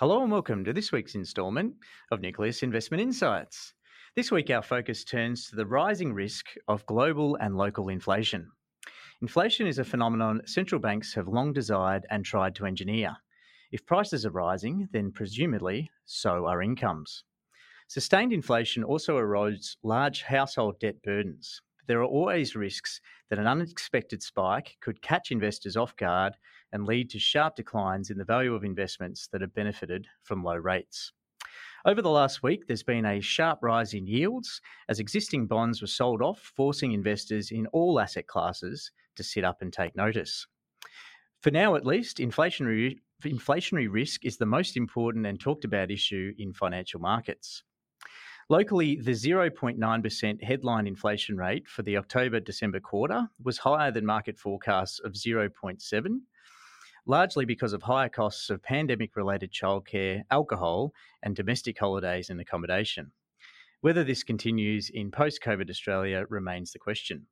Hello and welcome to this week's instalment of Nucleus Investment Insights. This week, our focus turns to the rising risk of global and local inflation. Inflation is a phenomenon central banks have long desired and tried to engineer. If prices are rising, then presumably so are incomes. Sustained inflation also erodes large household debt burdens. There are always risks that an unexpected spike could catch investors off guard and lead to sharp declines in the value of investments that have benefited from low rates. Over the last week, there's been a sharp rise in yields as existing bonds were sold off, forcing investors in all asset classes to sit up and take notice. For now, at least, inflationary, inflationary risk is the most important and talked about issue in financial markets. Locally, the 0.9% headline inflation rate for the October December quarter was higher than market forecasts of 0.7 largely because of higher costs of pandemic related childcare, alcohol, and domestic holidays and accommodation. Whether this continues in post COVID Australia remains the question.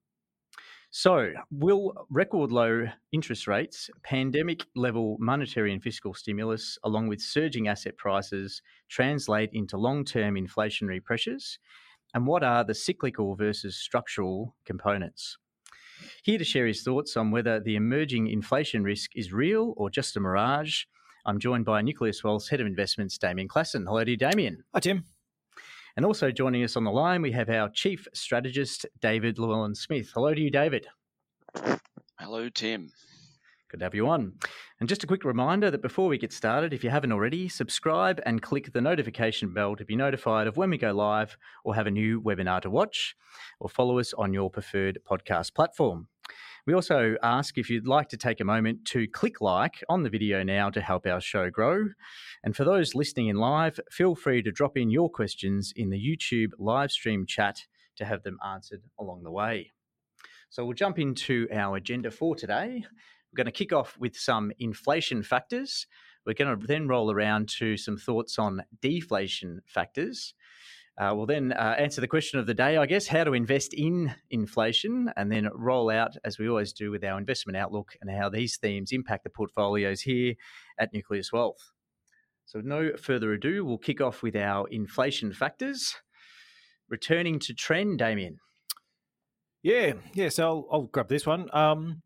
So, will record low interest rates, pandemic level monetary and fiscal stimulus, along with surging asset prices, translate into long term inflationary pressures? And what are the cyclical versus structural components? Here to share his thoughts on whether the emerging inflation risk is real or just a mirage, I'm joined by Nucleus Wealth's Head of Investments, Damien Klassen. Hello to you, Damien. Hi, Tim. And also joining us on the line, we have our Chief Strategist, David Llewellyn Smith. Hello to you, David. Hello, Tim. Good to have you on. And just a quick reminder that before we get started, if you haven't already, subscribe and click the notification bell to be notified of when we go live or have a new webinar to watch, or follow us on your preferred podcast platform. We also ask if you'd like to take a moment to click like on the video now to help our show grow. And for those listening in live, feel free to drop in your questions in the YouTube live stream chat to have them answered along the way. So we'll jump into our agenda for today. We're going to kick off with some inflation factors. We're going to then roll around to some thoughts on deflation factors. Uh, we'll then uh, answer the question of the day, I guess, how to invest in inflation, and then roll out, as we always do, with our investment outlook and how these themes impact the portfolios here at Nucleus Wealth. So, no further ado, we'll kick off with our inflation factors. Returning to trend, Damien. Yeah, yeah. So I'll, I'll grab this one. Um,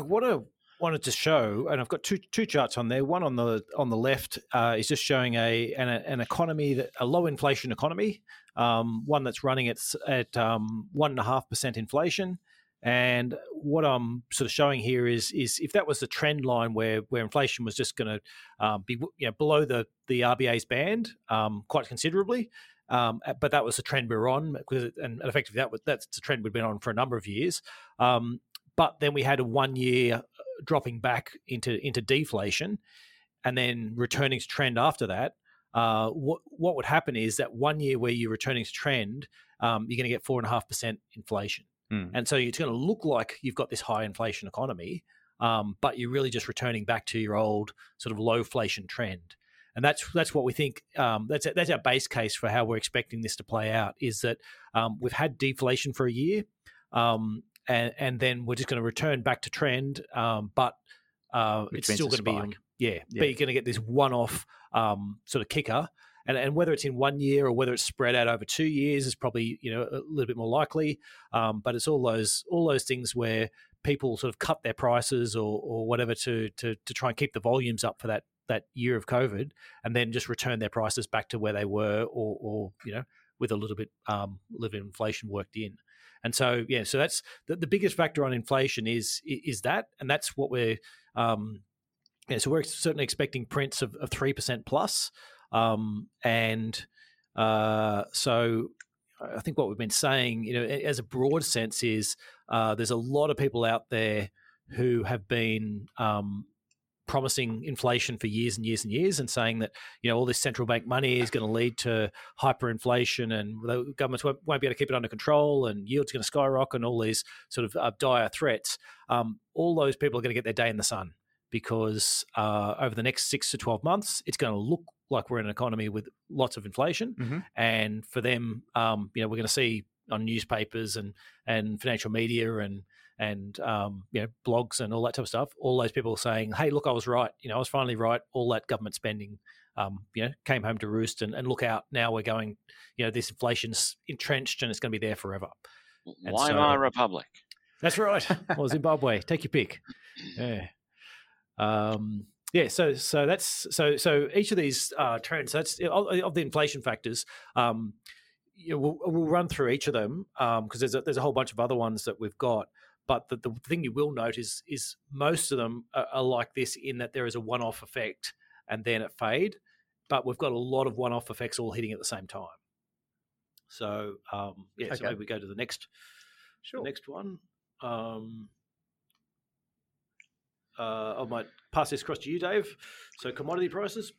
what I wanted to show, and I've got two two charts on there. One on the on the left uh, is just showing a an, an economy that a low inflation economy, um, one that's running at at um, one and a half percent inflation. And what I'm sort of showing here is is if that was the trend line where where inflation was just going to um, be you know, below the the RBA's band um, quite considerably, um, but that was the trend we are on, because and effectively that was that's the trend we've been on for a number of years. But then we had a one year uh, dropping back into into deflation, and then returning to trend after that. Uh, what what would happen is that one year where you're returning to trend, um, you're going to get four and a half percent inflation, mm. and so it's going to look like you've got this high inflation economy, um, but you're really just returning back to your old sort of low inflation trend and that's that's what we think. Um, that's that's our base case for how we're expecting this to play out. Is that um, we've had deflation for a year, um, and and then we're just going to return back to trend. Um, but uh, it's still going to be yeah, yeah, but you're going to get this one-off um, sort of kicker. And, and whether it's in one year or whether it's spread out over two years is probably you know a little bit more likely. Um, but it's all those all those things where people sort of cut their prices or, or whatever to, to to try and keep the volumes up for that that year of COVID, and then just return their prices back to where they were, or, or you know, with a little bit um, little bit of inflation worked in. And so, yeah, so that's the, the biggest factor on inflation is is that, and that's what we're, um, yeah, so we're certainly expecting prints of three percent plus, um, and uh, so I think what we've been saying, you know, as a broad sense, is uh, there's a lot of people out there who have been um, promising inflation for years and years and years and saying that you know all this central bank money is going to lead to hyperinflation and the governments won't, won't be able to keep it under control and yields going to skyrocket and all these sort of uh, dire threats um, all those people are going to get their day in the sun because uh, over the next six to 12 months it's going to look like we're in an economy with lots of inflation mm-hmm. and for them um, you know we're going to see on newspapers and and financial media and and um, you know blogs and all that type of stuff. All those people saying, "Hey, look, I was right. You know, I was finally right. All that government spending, um, you know, came home to roost. And, and look out, now we're going. You know, this inflation's entrenched and it's going to be there forever." And Weimar Republic? That's right. Or Zimbabwe, take your pick. Yeah. Um, yeah. So so that's so so each of these uh, trends. That's of, of the inflation factors. Um, you know, we'll, we'll run through each of them because there's a, there's a whole bunch of other ones that we've got. But the, the thing you will note is is most of them are, are like this in that there is a one off effect and then it fade. But we've got a lot of one off effects all hitting at the same time. So um, yeah, so maybe we go to the next Sure. the next one. Um, uh, I might pass this across to you, Dave. So commodity prices.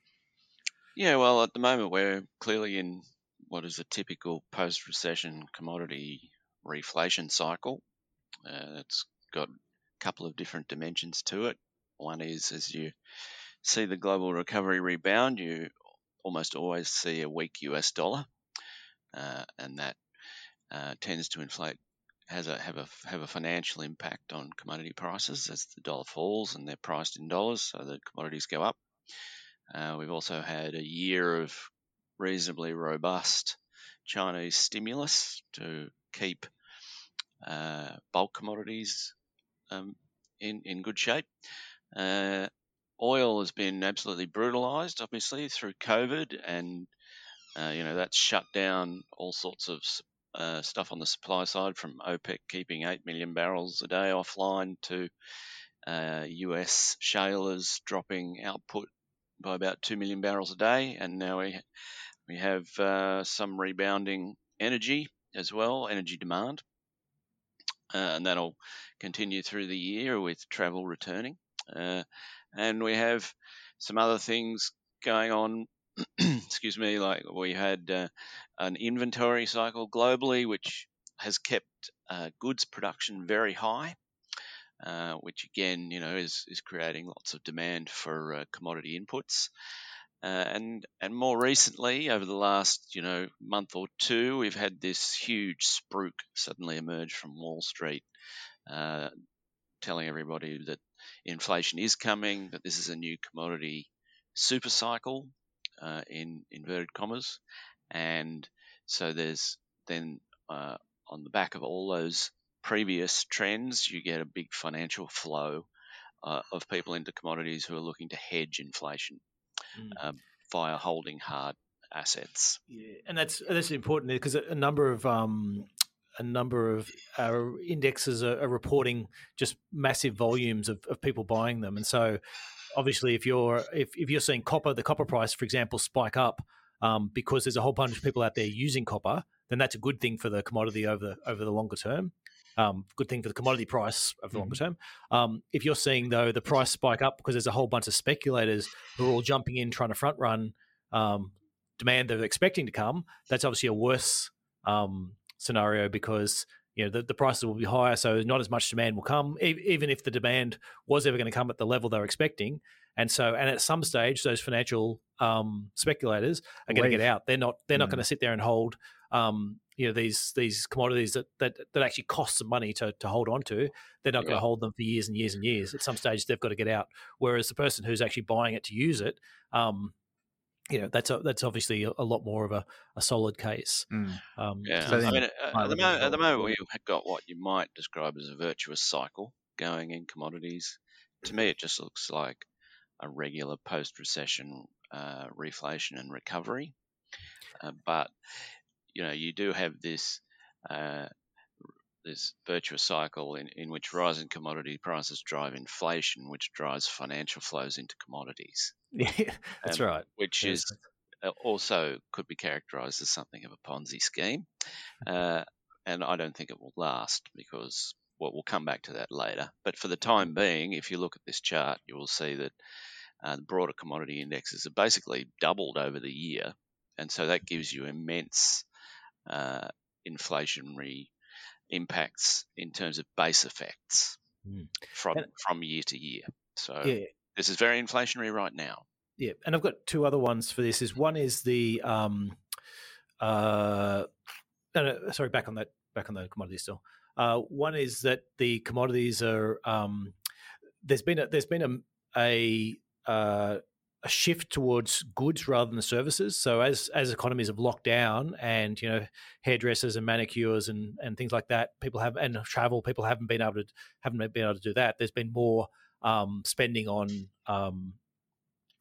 Yeah, well, at the moment we're clearly in what is a typical post-recession commodity reflation cycle. Uh, it's got a couple of different dimensions to it. One is as you see the global recovery rebound, you almost always see a weak US dollar, uh, and that uh, tends to inflate has a have a have a financial impact on commodity prices as the dollar falls and they're priced in dollars, so the commodities go up. Uh, we've also had a year of reasonably robust Chinese stimulus to keep uh, bulk commodities um, in in good shape. Uh, oil has been absolutely brutalised, obviously, through COVID, and uh, you know that's shut down all sorts of uh, stuff on the supply side, from OPEC keeping eight million barrels a day offline to uh, US shalers dropping output by about two million barrels a day, and now we we have uh, some rebounding energy as well, energy demand, uh, and that'll continue through the year with travel returning, uh, and we have some other things going on. excuse me, like we had uh, an inventory cycle globally, which has kept uh, goods production very high uh, which again, you know, is is creating lots of demand for uh, commodity inputs. Uh, and and more recently, over the last you know month or two, we've had this huge spruik suddenly emerge from Wall Street, uh, telling everybody that inflation is coming, that this is a new commodity super cycle, uh, in inverted commas, and so there's then uh, on the back of all those previous trends, you get a big financial flow uh, of people into commodities who are looking to hedge inflation Mm. um, via holding hard assets. Yeah, and that's that's important because a, number of um, a number of uh, indexes are, are reporting just massive volumes of, of people buying them, and so obviously if you're if, if you're seeing copper, the copper price, for example, spike up um, because there's a whole bunch of people out there using copper, then that's a good thing for the commodity over the over the longer term. Um, good thing for the commodity price over the longer term. Um, if you're seeing though the price spike up because there's a whole bunch of speculators who are all jumping in trying to front run um, demand they're expecting to come, that's obviously a worse um, scenario because you know the, the prices will be higher, so not as much demand will come, e- even if the demand was ever going to come at the level they're expecting. And so, and at some stage, those financial um, speculators are going to get out. They're not. They're not Mm. going to sit there and hold. Um, you know these these commodities that, that that actually cost some money to to hold on to. They're not going to hold them for years and years and years. At some stage, they've got to get out. Whereas the person who's actually buying it to use it, um, you know, that's a, that's obviously a, a lot more of a, a solid case. Mm. Um, Yeah, So I mean, uh, at, the moment, at the moment, we've got what you might describe as a virtuous cycle going in commodities. To me, it just looks like a regular post-recession uh, reflation and recovery. Uh, but you know, you do have this uh, this virtuous cycle in, in which rising commodity prices drive inflation, which drives financial flows into commodities, yeah, that's Um, right. which Yes. is uh, also could be characterized as something of a Ponzi scheme. Uh, and I don't think it will last because well, we'll come back to that later. But for the time being, if you look at this chart, you will see that uh, the broader commodity indexes have basically doubled over the year. And so that gives you immense uh, inflationary impacts in terms of base effects Mm. from, And- from year to year. So yeah, this is very inflationary right now. yeah. And I've got two other ones for this. Is one is the um, uh, no, no, sorry, back on that, back on the commodity still. Uh, one is that the commodities are um, there's been a, there's been a a, uh, a shift towards goods rather than services. So as as economies have locked down, and you know hairdressers and manicures and, and things like that, people have and travel people haven't been able to haven't been able to do that. There's been more um, spending on um,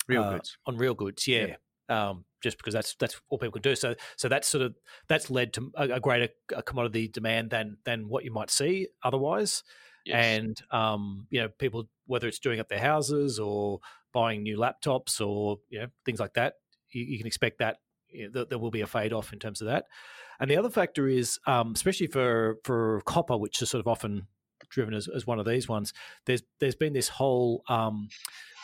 real uh, goods. on real goods. Yeah. yeah. Um, just because that's that's all people can do. So so that's sort of that's led to a, a greater commodity demand than than what you might see otherwise. Yes. And um, you know, people whether it's doing up their houses or buying new laptops or you know things like that, you, you can expect that you know, there will be a fade off in terms of that. And the other factor is, um, especially for for copper, which is sort of often driven as, as one of these ones. There's there's been this whole um,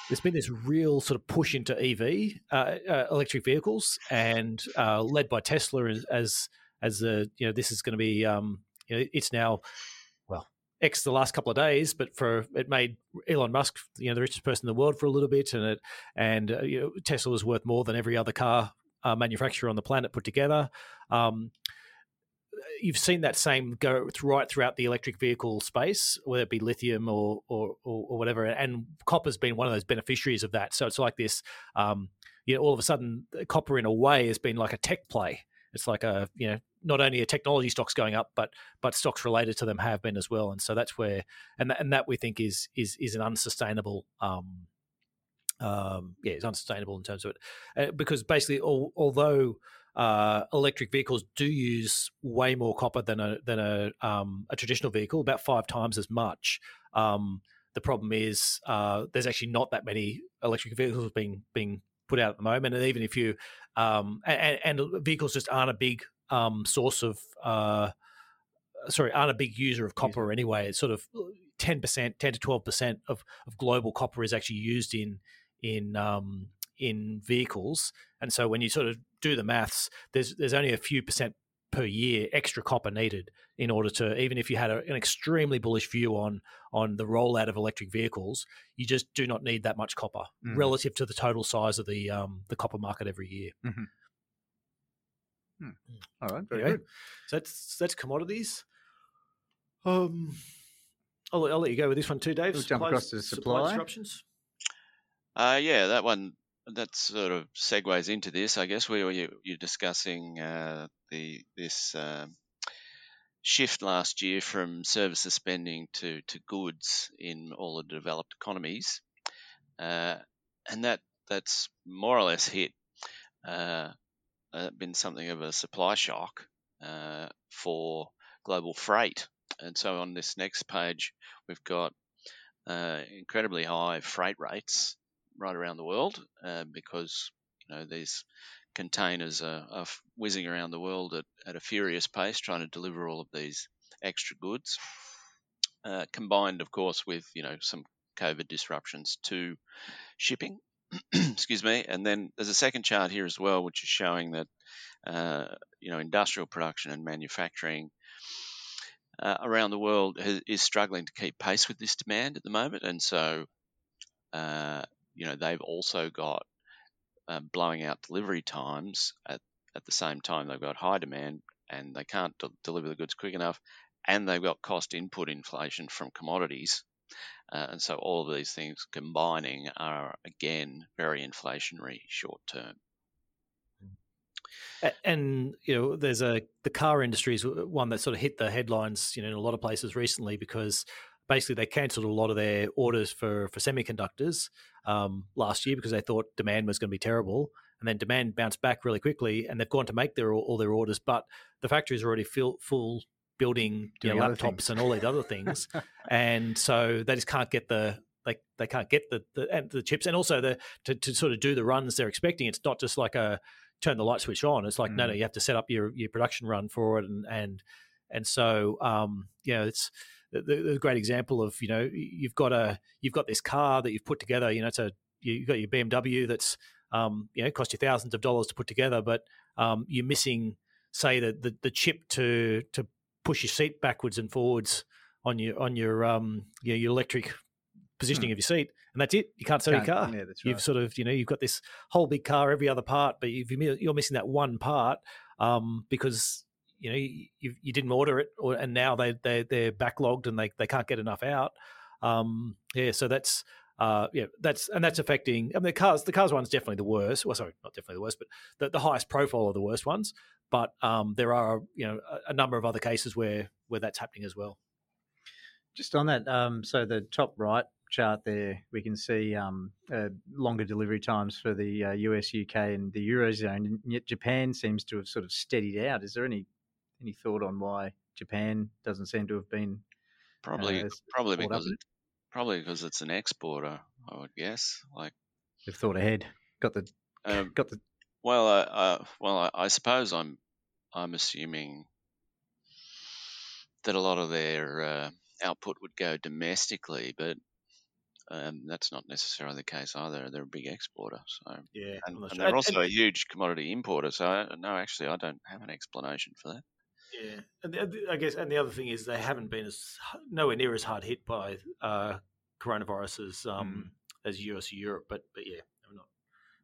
there's been this real sort of push into EV uh, uh, electric vehicles, and uh, led by Tesla as as, the you know this is going to be um, you know it's now X the last couple of days, but for it made Elon Musk you know the richest person in the world for a little bit, and it and uh, you know, Tesla was worth more than every other car uh, manufacturer on the planet put together. Um, you've seen that same go right throughout the electric vehicle space, whether it be lithium or or, or, or whatever. And copper's been one of those beneficiaries of that. So it's like this, um, you know, all of a sudden, copper in a way has been like a tech play. It's like a you know not only a technology stocks going up, but but stocks related to them have been as well. And so that's where and that, and that we think is is is an unsustainable. Um, um, yeah, it's unsustainable in terms of it, uh, because basically, all, although uh, electric vehicles do use way more copper than a than a um, a traditional vehicle, about five times as much. Um, the problem is uh, there's actually not that many electric vehicles being being put out at the moment, and even if you um, and, and, vehicles just aren't a big um, source of uh, sorry aren't a big user of copper anyway. It's sort of ten percent, ten to twelve percent of of global copper is actually used in in um, in vehicles, and so when you sort of do the maths, there's there's only a few percent per year extra copper needed in order to even if you had a, an extremely bullish view on on the rollout of electric vehicles, you just do not need that much copper mm. relative to the total size of the um, the copper market every year. Mm-hmm. Hmm. All right, very anyway, good. So that's that's commodities. Um, I'll, I'll let you go with this one too, Dave. We'll jump across to supply. supply disruptions. Uh, yeah, that one that sort of segues into this, I guess, where you, are discussing uh, the this um, shift last year from services spending to to goods in all the developed economies, uh, and that that's more or less hit uh, uh been something of a supply shock uh, for global freight. And so on this next page, we've got uh, incredibly high freight rates right around the world uh, because you know these containers are, are, whizzing around the world at, at, a furious pace trying to deliver all of these extra goods. Uh, combined, of course, with you know some COVID disruptions to shipping. Excuse me. And then there's a second chart here as well, which is showing that uh, you know industrial production and manufacturing uh, around the world has, is struggling to keep pace with this demand at the moment, and so uh, you know they've also got uh, blowing out delivery times at, at the same time. They've got high demand and they can't de- deliver the goods quick enough and they've got cost input inflation from commodities. Uh, and so all of these things combining are again very inflationary short term. And you know there's a the car industry is one that sort of hit the headlines you know in a lot of places recently because basically they cancelled a lot of their orders for for semiconductors um, last year because they thought demand was going to be terrible, and then demand bounced back really quickly, and they've gone to make their all their orders, but the factories are already full, full building you know, laptops and all these other things, and so they just can't get the they, they can't get the, the and the chips and also the to, to sort of do the runs they're expecting. It's not just like a turn the light switch on. It's like mm. no, no, mm. you have to set up your your production run for it, and and and so um, you know it's the, the, great example of you know you've got a you've got this car that you've put together. You know, it's a you've got your BMW that's um, you know cost you thousands of dollars to put together, but um, you're missing say the, the, the chip to to push your seat backwards and forwards on your on your um your, your electric positioning hmm. of your seat, and that's it. You can't sell can't, your car. Yeah, right. You've sort of you know you've got this whole big car, every other part, but you're missing that one part um, because you know you, you didn't order it, or, and now they they they're backlogged and they they can't get enough out. Um, yeah, so that's uh, yeah, that's and that's affecting. I mean, the cars, the cars one's definitely the worst. Well, sorry, not definitely the worst, but the, the highest profile are the worst ones. But um, there are you know a, a, number of other cases where where that's happening as well. Just on that, um, so the top right chart there, we can see um, uh, longer delivery times for the uh, US, UK, and the eurozone, and yet Japan seems to have sort of steadied out. Is there any any thought on why Japan doesn't seem to have been probably uh, probably because it, Probably because it's an exporter, I would guess. Like they've thought ahead, got the um, got the. Well, uh, uh, well, I, I, suppose I'm I'm assuming that a lot of their uh, output would go domestically, but um, that's not necessarily the case either. They're a big exporter, so yeah, and, and they're also a huge commodity importer. So no, actually, I don't have an explanation for that. Yeah, and the, I guess, and the other thing is they haven't been as nowhere near as hard hit by uh, coronavirus as um, mm. as US or Europe, but but yeah, I'm not.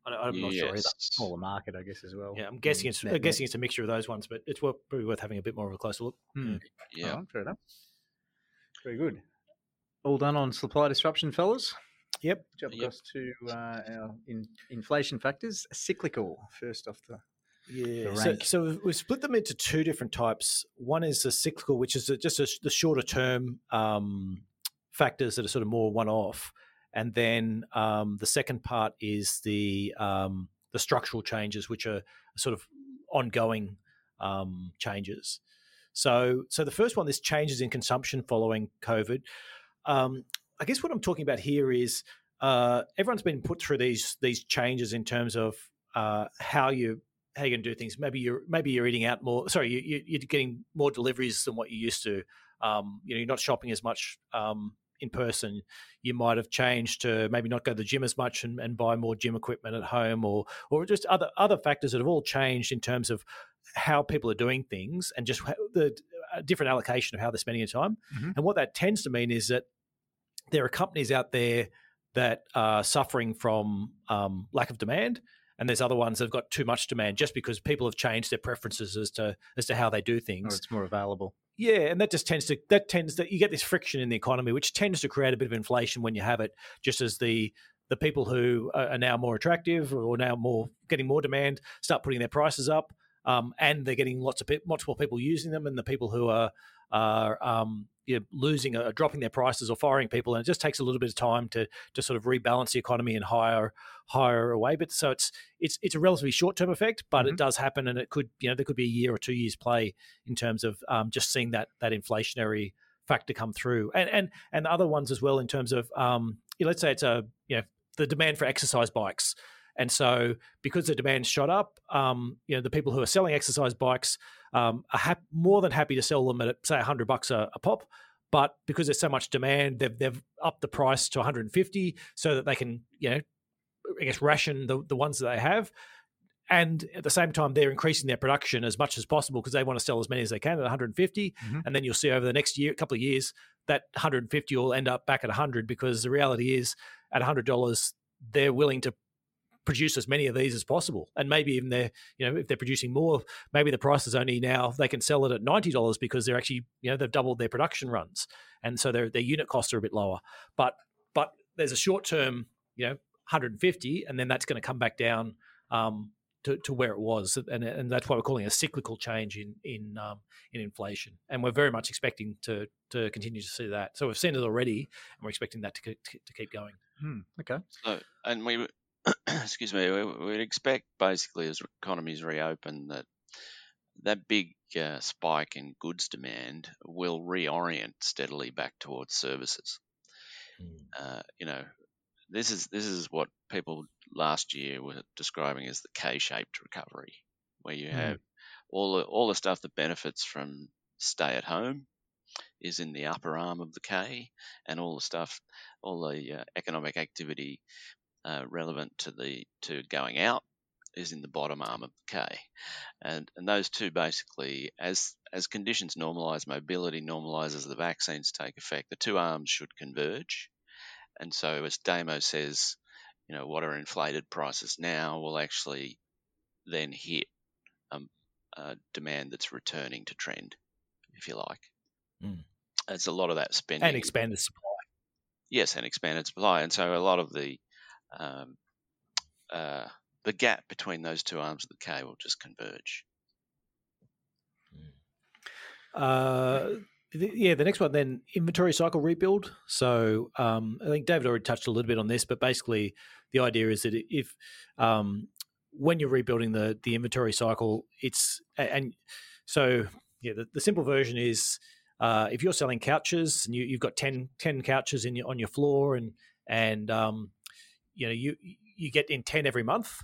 I'm not yes. sure either. Smaller market, I guess, as well. Yeah, I'm guessing it's I'm guessing it's a mixture of those ones, but it's worth, probably worth having a bit more of a closer look. Mm. Yeah, yeah. fair enough. Very good. All done on supply disruption, fellas. Yep. Jump yep. across to uh, our in, inflation factors. Cyclical. First off the yeah. So, so we split them into two different types. One is the cyclical, which is just a, the shorter term um, factors that are sort of more one off, and then um, the second part is the um, the structural changes, which are sort of ongoing um, changes. So, so the first one this changes in consumption following COVID. Um, I guess what I'm talking about here is uh, everyone's been put through these these changes in terms of uh, how you how going to do things. Maybe you're maybe you're eating out more. Sorry, you, you're getting more deliveries than what you used to. Um, you know, you're not shopping as much um, in person. You might have changed to maybe not go to the gym as much and, and buy more gym equipment at home, or or just other other factors that have all changed in terms of how people are doing things and just the different allocation of how they're spending their time. Mm-hmm. And what that tends to mean is that there are companies out there that are suffering from um, lack of demand and there's other ones that've got too much demand just because people have changed their preferences as to as to how they do things. Or it's more available. Yeah, and that just tends to that tends to you get this friction in the economy, which tends to create a bit of inflation when you have it. Just as the the people who are now more attractive or now more getting more demand start putting their prices up, um, and they're getting lots of pe- multiple people using them, and the people who are are um, you know, losing or dropping their prices or firing people, and it just takes a little bit of time to to sort of rebalance the economy and hire hire away. But so it's it's it's a relatively short term effect, but mm-hmm. it does happen, and it could you know there could be a year or two years play in terms of um, just seeing that that inflationary factor come through, and and and other ones as well in terms of um, let's say it's a you know the demand for exercise bikes. And so, because the demand shot up, um, you know, the people who are selling exercise bikes um, are hap- more than happy to sell them at say hundred bucks a, a pop. But because there's so much demand, they've they've upped the price to 150 so that they can, you know, I guess ration the the ones that they have. And at the same time, they're increasing their production as much as possible because they want to sell as many as they can at 150. Mm-hmm. And then you'll see over the next year, couple of years, that 150 will end up back at 100 because the reality is, at $100, they're willing to produce as many of these as possible. And maybe even they're, you know, if they're producing more, maybe the price is only now they can sell it at ninety dollars because they're actually, you know, they've doubled their production runs, and so their their unit costs are a bit lower. But but there's a short term, you know, 150, and then that's going to come back down. Um, to, to where it was, and, and that's why we're calling a cyclical change in in um, in inflation, and we're very much expecting to to continue to see that. So we've seen it already, and we're expecting that to to keep going. Hmm, okay. So, and we excuse me, we, would expect basically as economies reopen that that big uh, spike in goods demand will reorient steadily back towards services. Mm. Uh, you know, this is this is what people last year were describing as the K-shaped recovery, where you mm. have all the, all the stuff that benefits from stay at home is in the upper arm of the K, and all the stuff, all the uh, economic activity uh, relevant to the to going out is in the bottom arm of the K, and and those two basically, as as conditions normalise, mobility normalises, the vaccines take effect, the two arms should converge, and so as Damo says, you know what are inflated prices now will actually then hit um, uh, demand that's returning to trend, if you like. Mm. It's a lot of that spending and expanded supply. Yes, and expanded supply, and so a lot of the um, uh, the gap between those two arms of the K will just converge. Uh, yeah, the next one then inventory cycle rebuild. So um, I think David already touched a little bit on this, but basically the idea is that if um, when you're rebuilding the the inventory cycle, it's and so yeah, the, the simple version is uh, if you're selling couches and you, have got 10, 10 couches in your, on your floor and and um, you know you you get in ten every month,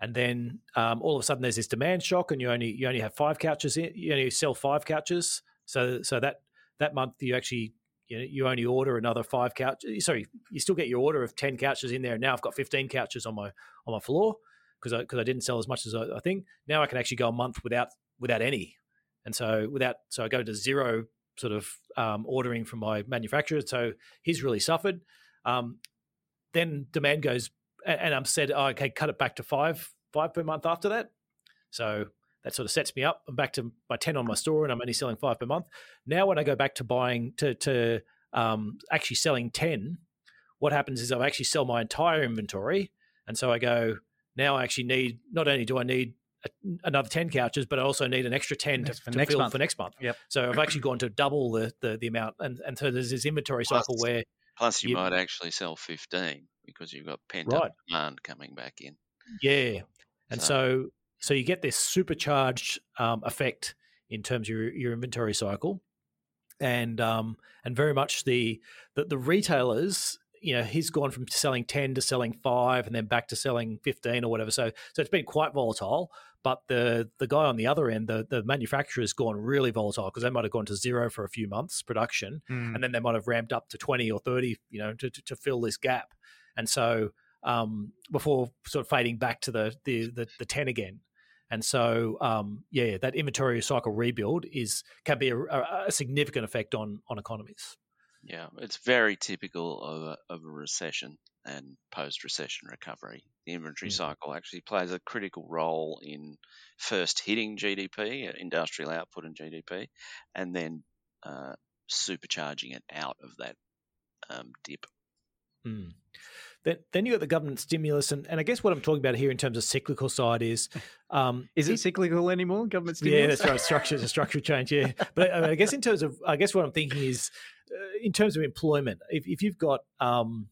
and then um, all of a sudden there's this demand shock, and you only you only have five couches in, you only sell five couches, so so that that month you actually you know, you only order another five couches. Sorry, you still get your order of ten couches in there. and Now I've got fifteen couches on my on my floor because I because I didn't sell as much as I, I, think. Now I can actually go a month without without any, and so without so I go to zero sort of um, ordering from my manufacturer. So he's really suffered. Um, then demand goes, and I'm said, oh, okay, cut it back to five five per month after that. So that sort of sets me up. I'm back to my 10 on my store and I'm only selling five per month. Now, when I go back to buying, to, to um, actually selling 10, what happens is I actually sell my entire inventory. And so I go, now I actually need, not only do I need a, another 10 couches, but I also need an extra 10 to, for, to next fill month. for next month. Yep. So I've actually gone to double the, the, the amount. And, and so there's this inventory plus, cycle where. Plus, you, you, might actually sell 15 because you've got pent up right. demand coming back in. Yeah. And so, so so you get this supercharged um, effect in terms of your, your inventory cycle, and um, and very much the, the the retailers. You know, he's gone from selling ten to selling five, and then back to selling fifteen or whatever. So so it's been quite volatile. But the the guy on the other end, the the manufacturer, has gone really volatile because they might have gone to zero for a few months production, mm. and then they might have ramped up to twenty or thirty, you know, to, to, to fill this gap. And so um, before sort of fading back to the the the, the ten again. And so, um, yeah, that inventory cycle rebuild is can be a, a, significant effect on on economies. Yeah, it's very typical of a, of a recession and post-recession recovery. The inventory mm. cycle actually plays a critical role in first hitting GDP, uh, industrial output and GDP, and then uh, supercharging it out of that um, dip. Mm. Then, then you got the government stimulus, and, and I guess what I'm talking about here in terms of cyclical side is, um, is it, it, cyclical anymore? Government stimulus? Yeah, that's right. Structure, a structure change. Yeah, but I, mean, I, guess in terms of, I guess what I'm thinking is, in terms of employment, if, if you've got, um,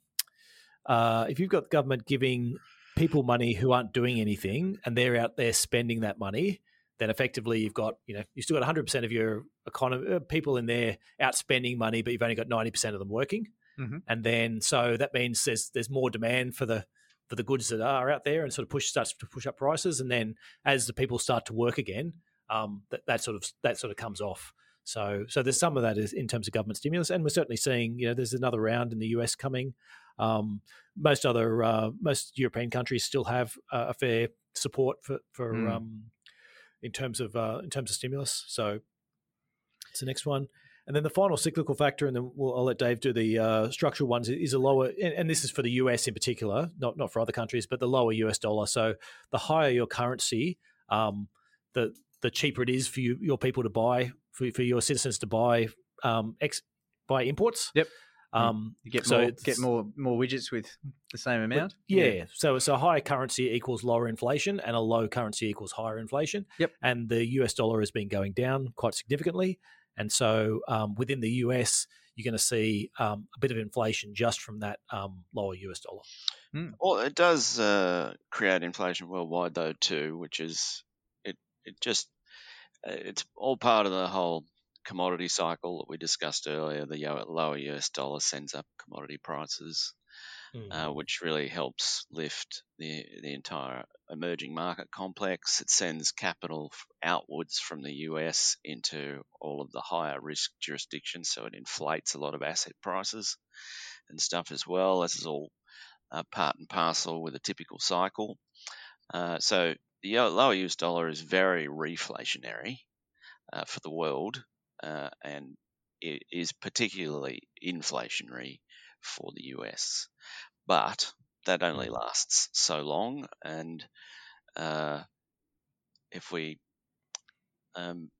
uh, if you've got government giving people money who aren't doing anything, and they're out there spending that money, then effectively you've got, you know, you've still got 100% of your economy, uh, people in there out spending money, but you've only got 90% of them working. Mm-hmm. And then so that means there's there's more demand for the for the goods that are out there and sort of push starts to push up prices. And then as the people start to work again, um, that, that sort of that sort of comes off. So so there's some of that is in terms of government stimulus, and we're certainly seeing you know there's another round in the US coming. Um, most other uh, most European countries still have uh, a fair support for for mm. um, in terms of uh, in terms of stimulus. So it's the next one. And then the final cyclical factor, and then we'll, I'll let Dave do the uh, structural ones, is a lower, and, and, this is for the US in particular, not not for other countries, but the lower US dollar. So the higher your currency, um, the the cheaper it is for you, your people to buy, for, for your citizens to buy um, ex, buy imports. Yep. Um, you get so more, get more more widgets with the same amount. Yeah. yeah. So so high currency equals lower inflation, and a low currency equals higher inflation. Yep. And the US dollar has been going down quite significantly. And so um, within the US, you're going to see um, a bit of inflation just from that um, lower US dollar. Mm. Well, it does uh, create inflation worldwide, though, too, which is it. It just it's all part of the whole commodity cycle that we discussed earlier. The lower US dollar sends up commodity prices, mm. uh, which really helps lift the the entire emerging market complex. It sends capital outwards from the US into all of the higher risk jurisdictions, so it inflates a lot of asset prices and stuff as well. This is all uh, part and parcel with a typical cycle. Uh, so the lower US dollar is very reflationary uh, for the world, uh, and it is particularly inflationary for the US. But that only mm. lasts so long, and uh, if we um,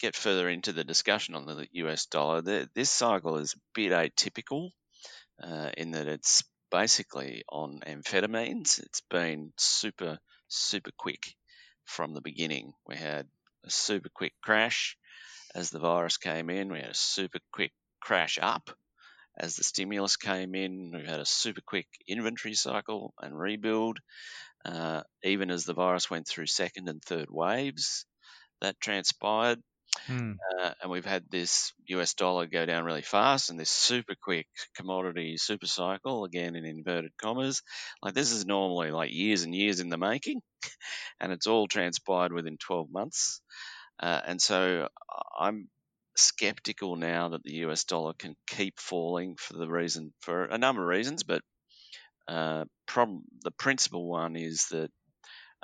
get further into the discussion on the US dollar, the, this cycle is a bit atypical uh, in that it's basically on amphetamines. It's been super, super quick from the beginning. We had a super quick crash as the virus came in, we had a super quick crash up as the stimulus came in. We had a super quick inventory cycle and rebuild. Uh, even as the virus went through second and third waves, that transpired. Hmm. Uh, and we've had this US dollar go down really fast and this super quick commodity super cycle, again in inverted commas. Like this is normally like years and years in the making, and it's all transpired within 12 months. Uh, and so I'm skeptical now that the US dollar can keep falling for the reason, for a number of reasons, but uh, the principal one is that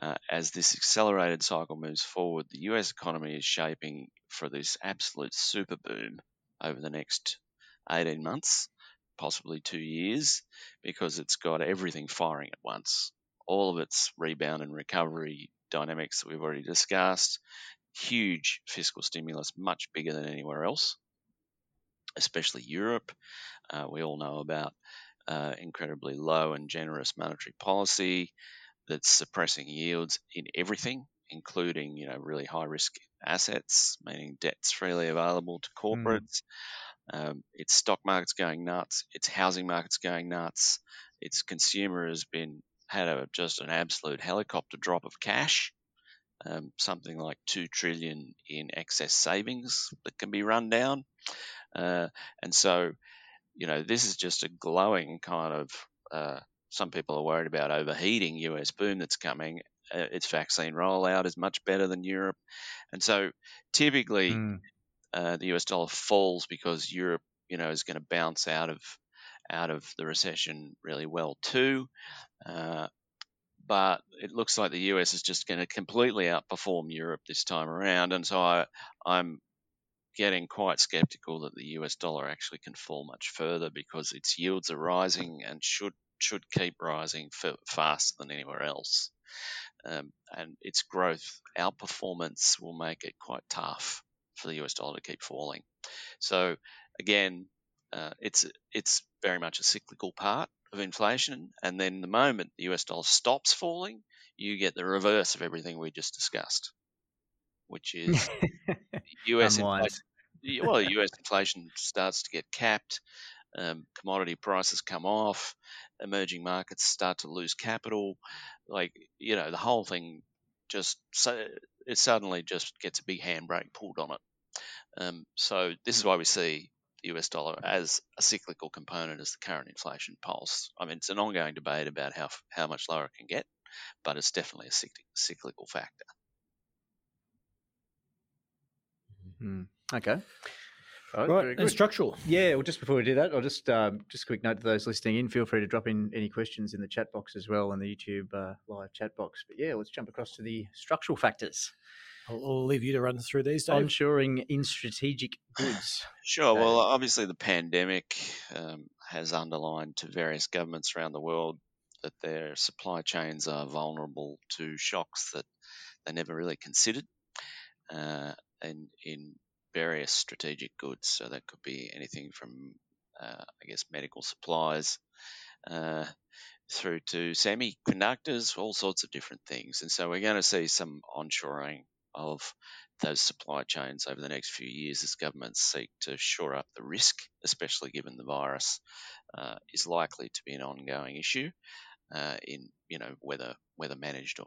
uh, as this accelerated cycle moves forward, the US economy is shaping for this absolute super boom over the next 18 months, possibly two years, because it's got everything firing at once. All of its rebound and recovery dynamics that we've already discussed, huge fiscal stimulus, much bigger than anywhere else, especially Europe. Uh, we all know about uh, incredibly low and generous monetary policy that's suppressing yields in everything, including you know really high risk assets, meaning debts freely available to hmm. corporates. Mm. Um, its stock market's going nuts. Its housing market's going nuts. Its consumer has been had a, just an absolute helicopter drop of cash. Um, something like two trillion in excess savings that can be run down, uh, and so you know, this is just a glowing kind of. Uh, some people are worried about overheating US boom that's coming. Uh, its vaccine rollout is much better than Europe, and so typically mm. uh, the US dollar falls because Europe, you know, is going to bounce out of out of the recession really well too. Uh, but it looks like the US is just going to completely outperform Europe this time around, and so I, I'm getting quite skeptical that the US dollar actually can fall much further because its yields are rising and should should keep rising faster than anywhere else. Um, and its growth outperformance will make it quite tough for the US dollar to keep falling. So again, uh, it's it's very much a cyclical part of inflation, and then the moment the US dollar stops falling, you get the reverse of everything we just discussed, which is US inflation, well, US inflation starts to get capped, um, commodity prices come off, emerging markets start to lose capital. Like, you know, the whole thing just so it suddenly just gets a big handbrake pulled on it. Um, so this is why we see the US dollar as a cyclical component as the current inflation pulse. I mean, it's an ongoing debate about how how much lower it can get, but it's definitely a cyclical factor. Mm-hmm. Okay. Right, right. and structural. Yeah. Well, just before we do that, I'll just um, just a quick note to those listening in. Feel free to drop in any questions in the chat box as well in the YouTube uh, live chat box. But yeah, let's jump across to the structural factors. I'll, I'll leave you to run through these. Dave. Onshoring in strategic goods. sure. Dave. Well, obviously the pandemic um, has underlined to various governments around the world that their supply chains are vulnerable to shocks that they never really considered. Uh, and in various strategic goods. So that could be anything from, uh, I guess, medical supplies uh, through to semiconductors, all sorts of different things. And so we're going to see some onshoring of those supply chains over the next few years as governments seek to shore up the risk, especially given the virus uh, is likely to be an ongoing issue uh, in you know whether whether managed or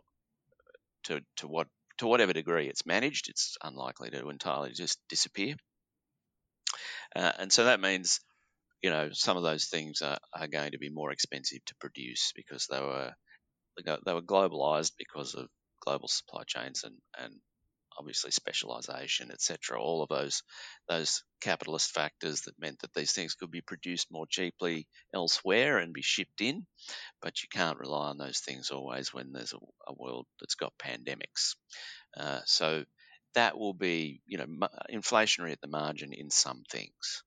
to to what to whatever degree it's managed, it's unlikely to entirely just disappear. Uh, and so that means, you know, some of those things are, are going to be more expensive to produce because they were they were globalized because of global supply chains and, and obviously specialization, etc. All of those those capitalist factors that meant that these things could be produced more cheaply elsewhere and be shipped in, but you can't rely on those things always when there's a, a world that's got pandemics. Uh, so that will be, you know, inflationary at the margin in some things.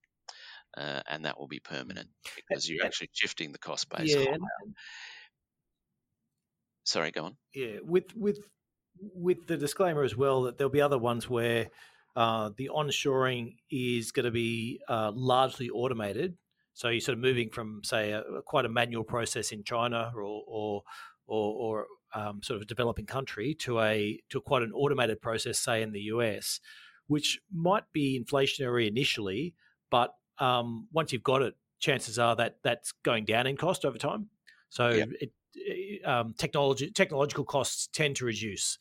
Uh, and that will be permanent because you're actually shifting the cost base. Yeah. Sorry, go on. Yeah, with with with the disclaimer as well that there'll be other ones where uh, the onshoring is going to be uh, largely automated. So you're sort of moving from, say, a, quite a manual process in China or or or, or um, sort of a developing country to a to quite an automated process, say in the US, which might be inflationary initially, but um, once you've got it, chances are that that's going down in cost over time. So yep. it, um, technology technological costs tend to reduce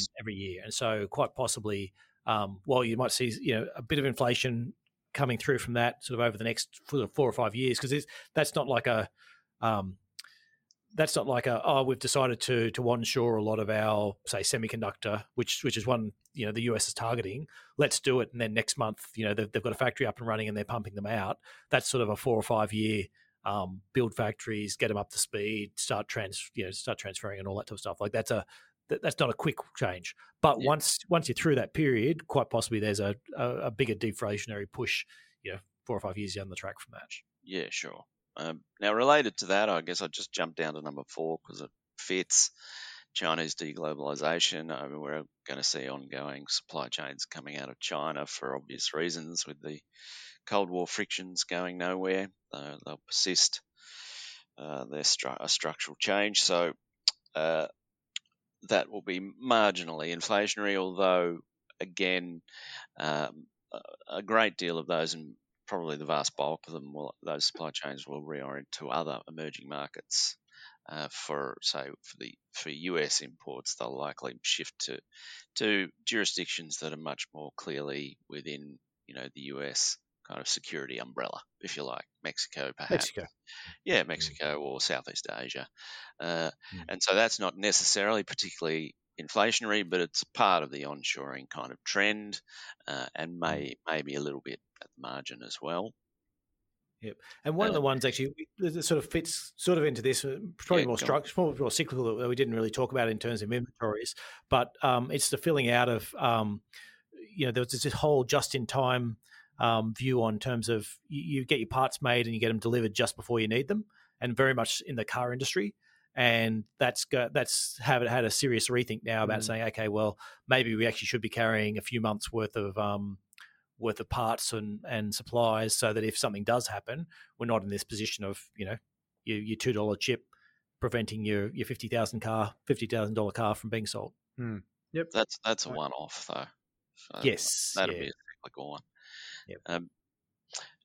um, every year, and so quite possibly, um, while you might see you know a bit of inflation coming through from that sort of over the next four or five years, because that's not like a um, that's not like a oh we've decided to to onshore a lot of our say semiconductor which which is one you know the US is targeting. Let's do it and then next month you know they've, they've got a factory up and running and they're pumping them out. That's sort of a four or five year um, build factories get them up to speed start trans you know start transferring and all that type of stuff like that's a that's not a quick change. But yeah. once once you're through that period quite possibly there's a, a, a bigger deflationary push you know four or five years down the track from that. Yeah sure. Um, now, related to that, I guess I just jumped down to number four because it fits Chinese deglobalization. I mean, we're going to see ongoing supply chains coming out of China for obvious reasons with the Cold War frictions going nowhere. Uh, they'll persist. Uh, stru- a structural change. So uh, that will be marginally inflationary, although, again, um, a great deal of those and probably the vast bulk of them will those supply chains will reorient to other emerging markets. Uh, for say for the for US imports, they'll likely shift to to jurisdictions that are much more clearly within you know the US kind of security umbrella, if you like, Mexico perhaps. Mexico. Yeah, mm. Mexico or Southeast Asia, uh, mm. and so that's not necessarily particularly inflationary, but it's part of the onshoring kind of trend, uh, and may mm. maybe a little bit at the margin as well. Yep. And one uh, of the ones actually that sort of fits sort of into this, uh, probably yeah, more structural, more cyclical that we didn't really talk about in terms of inventories, but um, it's the filling out of, um, you know, there was this whole just in time um, view on terms of you, you, get your parts made and you get them delivered just before you need them, and very much in the car industry. And that's go, that's have had a serious rethink now about mm. saying, okay, well, maybe we actually should be carrying a few months worth of um, worth of parts and, and supplies so that if something does happen, we're not in this position of, you know, your, your $2 chip preventing your, your 50,000 car, $50,000 car from being sold. Mm. Yep. That's, that's a one off though. So yes. That'll yeah. be a cyclical one. Yep. Um,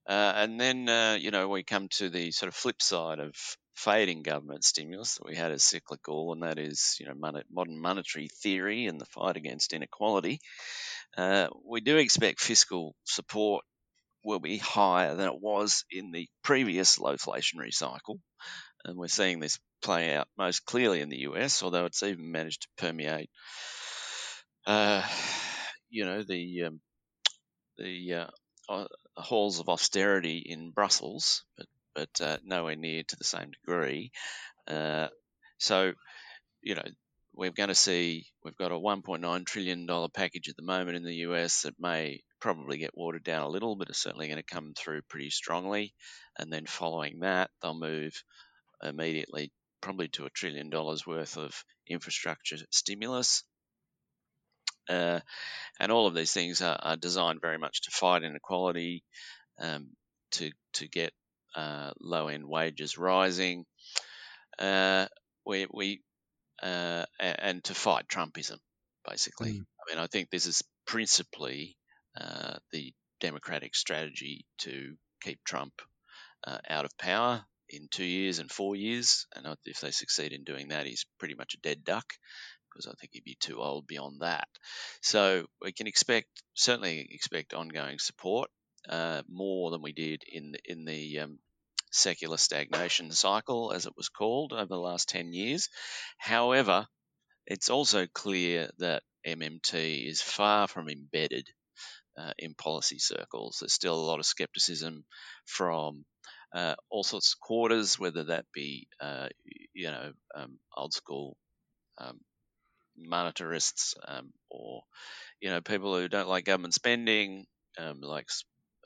uh, and then, uh, you know, we come to the sort of flip side of fading government stimulus that we had as cyclical, and that is, you know, modern monetary theory and the fight against inequality. Uh, we do expect fiscal support will be higher than it was in the previous low inflationary cycle. And we're seeing this play out most clearly in the US, although it's even managed to permeate, uh, you know, the um, the uh, uh halls of austerity in Brussels, but but uh, nowhere near to the same degree. So, you know, we're going to see we've got a 1.9 trillion dollar package at the moment in the US that may probably get watered down a little, but it's certainly going to come through pretty strongly. And then following that, they'll move immediately probably to a trillion dollars worth of infrastructure stimulus. Uh, and all of these things are, are, designed very much to fight inequality, um, to to get uh, low end wages rising. Uh, we, we uh, and to fight Trumpism, basically. Mm. I mean, I think this is principally uh, the Democratic strategy to keep Trump uh, out of power in two years and four years. And if they succeed in doing that, he's pretty much a dead duck because I think he'd be too old beyond that. So we can expect, certainly expect ongoing support. Uh, more than we did in in the um, secular stagnation cycle, as it was called, over the last 10 years. However, it's also clear that MMT is far from embedded uh, in policy circles. There's still a lot of skepticism from uh, all sorts of quarters, whether that be, uh, you know, um, old school um, monetarists um, or, you know, people who don't like government spending, um, like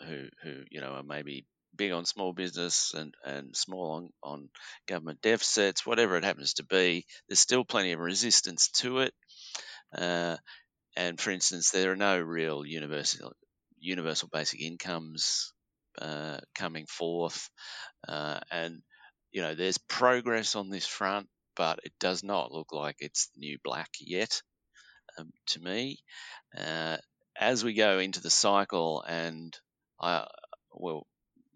who, who, you know, are maybe big on small business and, and small on, on government deficits, whatever it happens to be, there's still plenty of resistance to it. Uh, and for instance, there are no real universal universal basic incomes uh, coming forth, uh, and you know there's progress on this front, but it does not look like it's new black yet. Um, to me, uh, as we go into the cycle, and I well,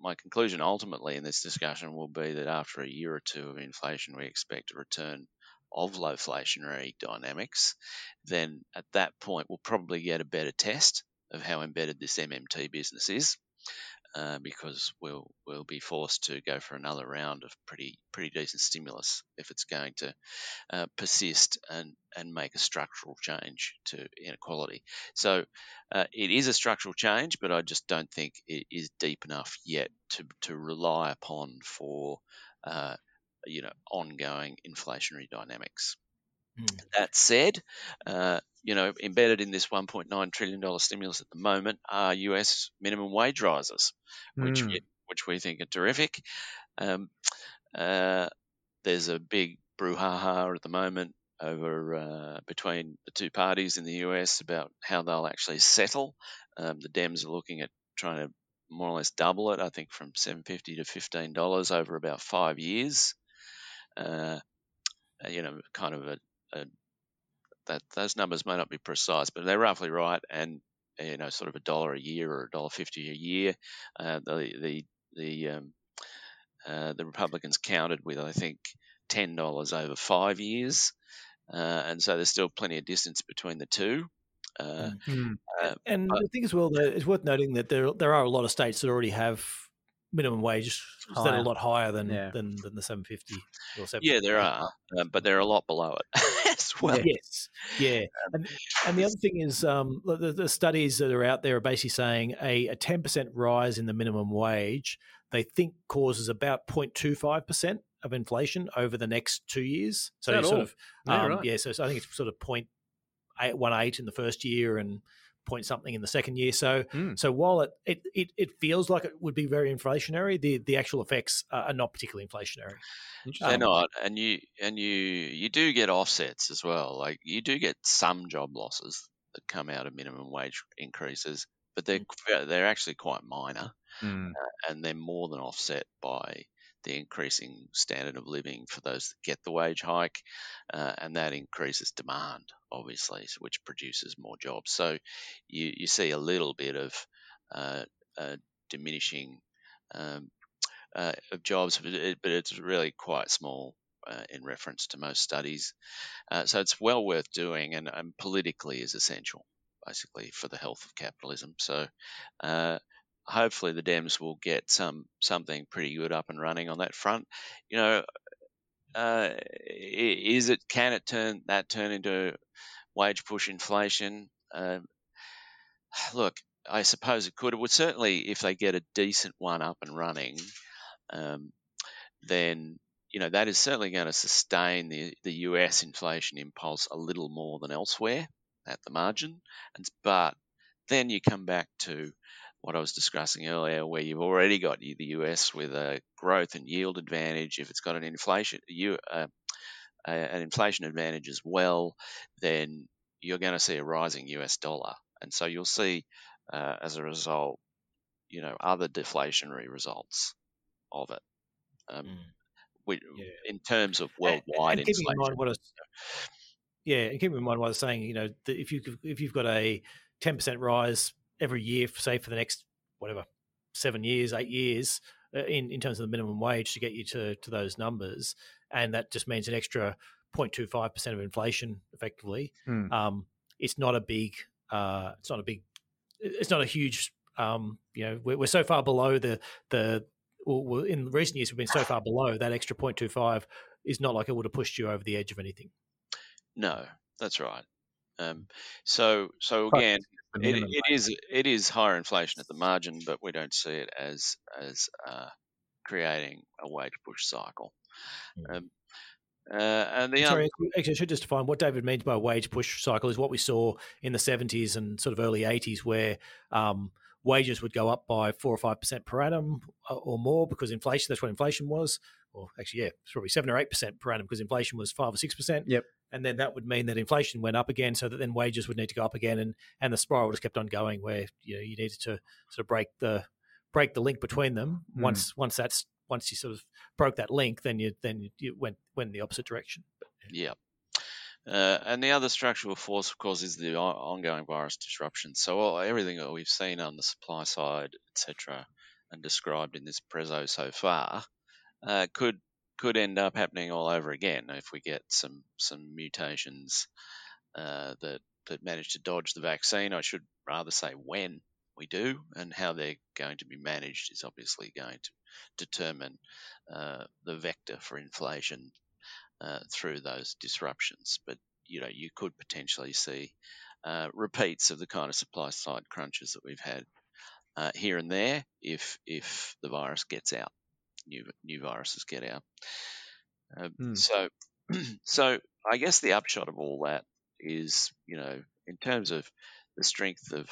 my conclusion ultimately in this discussion will be that after a year or two of inflation, we expect a return of low inflationary dynamics, then at that point we'll probably get a better test of how embedded this MMT business is. Uh, because we'll we'll be forced to go for another round of pretty pretty decent stimulus if it's going to uh, persist and and make a structural change to inequality. So uh, it is a structural change, but I just don't think it is deep enough yet to to rely upon for uh, you know ongoing inflationary dynamics. Mm. That said, uh, you know, embedded in this 1.9 trillion dollar stimulus at the moment are U.S. minimum wage rises, which mm. we, which we think are terrific. Um, uh, there's a big brouhaha at the moment over uh, between the two parties in the US about how they'll actually settle. Um, the Dems are looking at trying to more or less double it, I think, from 750 to 15 dollars over about five years. Uh, you know, kind of a, a, that those numbers may not be precise, but they're roughly right, and you know, sort of a dollar a year or a dollar fifty a year. Uh, the the the um, uh, the Republicans counted with, I think, ten dollars over five years, uh, and so there's still plenty of distance between the two. Mm-hmm. and but, the thing as well, it's worth noting that there there are a lot of states that already have minimum wage that are a lot higher than yeah. than, than the 750 or 750. Yeah, there are, uh, but they're a lot below it as well. Yes, yeah. Um, and, and the other thing is um, the, the, studies that are out there are basically saying a, a 10% rise in the minimum wage they think causes about 0.25% of inflation over the next two years. So sort of, um, yeah, right. yeah, so, so I think it's sort of 0.18 in the first year and point something in the second year. So mm. so while it, it, it it feels like it would be very inflationary, the the actual effects are not particularly inflationary. They're not, and you and you you do get offsets as well. Like you do get some job losses that come out of minimum wage increases, but they're mm. they're actually quite minor, mm. uh, and they're more than offset by the increasing standard of living for those that get the wage hike, uh, and that increases demand, obviously, which produces more jobs. So you, you see a little bit of uh, uh, diminishing um, uh, of jobs, but, it, but, it's really quite small. Uh, in reference to most studies, uh, so it's well worth doing, and, and politically is essential, basically, for the health of capitalism. So, hopefully the Dems will get some something pretty good up and running on that front. You know, uh, is it can it turn that turn into wage push inflation? Um, look, I suppose it could. It would certainly, if they get a decent one up and running, um, then you know that is certainly going to sustain the the US inflation impulse a little more than elsewhere at the margin. And but then you come back to what I was discussing earlier, where you've already got the US with a growth and yield advantage. If it's got an inflation, you, uh, an inflation advantage as well, then you're going to see a rising US dollar, and so you'll see, uh, as a result, you know, other deflationary results of it. Um, mm. we, yeah. In terms of worldwide and, and inflation. In mind yeah, and keep in mind what I was saying. You know, if you if you've got a ten percent rise every year, say for the next whatever seven years, eight years, uh, in in terms of the minimum wage to get you to to those numbers, and that just means an extra 0.25 percent of inflation, effectively. Hmm. Um, it's not a big. Uh, it's not a big. It's not a huge. Um, you know, we're, we're so far below the the. Well, in recent years, we've been so far below that extra 0.25 is not like it would have pushed you over the edge of anything. No, that's right. Um, so, so again, it, it is it is higher inflation at the margin, but we don't see it as as uh, creating a wage push cycle. Mm. Um, uh, and the Sorry, actually, I should just define what David means by wage push cycle is what we saw in the 70s and sort of early 80s, where um, wages would go up by four or five percent per annum uh, or more because inflation. That's what inflation was, or actually, yeah, it's probably seven or eight percent per annum because inflation was five or six percent. Yep. And then that would mean that inflation went up again, so that then wages would need to go up again, and and the spiral just kept on going, where you know you needed to sort of break the break the link between them. Mm. Once once that's once you sort of broke that link, then you then you went went in the opposite direction. Yeah. Uh, and the other structural force, of course, is the ongoing virus disruption. So everything that we've seen on the supply side, etc., and described in this prezo so far, uh, could could end up happening all over again if we get some some mutations uh, that that manage to dodge the vaccine. I should rather say when we do, and how they're going to be managed is obviously going to determine uh, the vector for inflation uh, through those disruptions. But you know, you could potentially see uh, repeats of the kind of supply side crunches that we've had uh, here and there if if the virus gets out new new viruses get out. Uh, mm. So, so I guess the upshot of all that is, you know, in terms of the strength of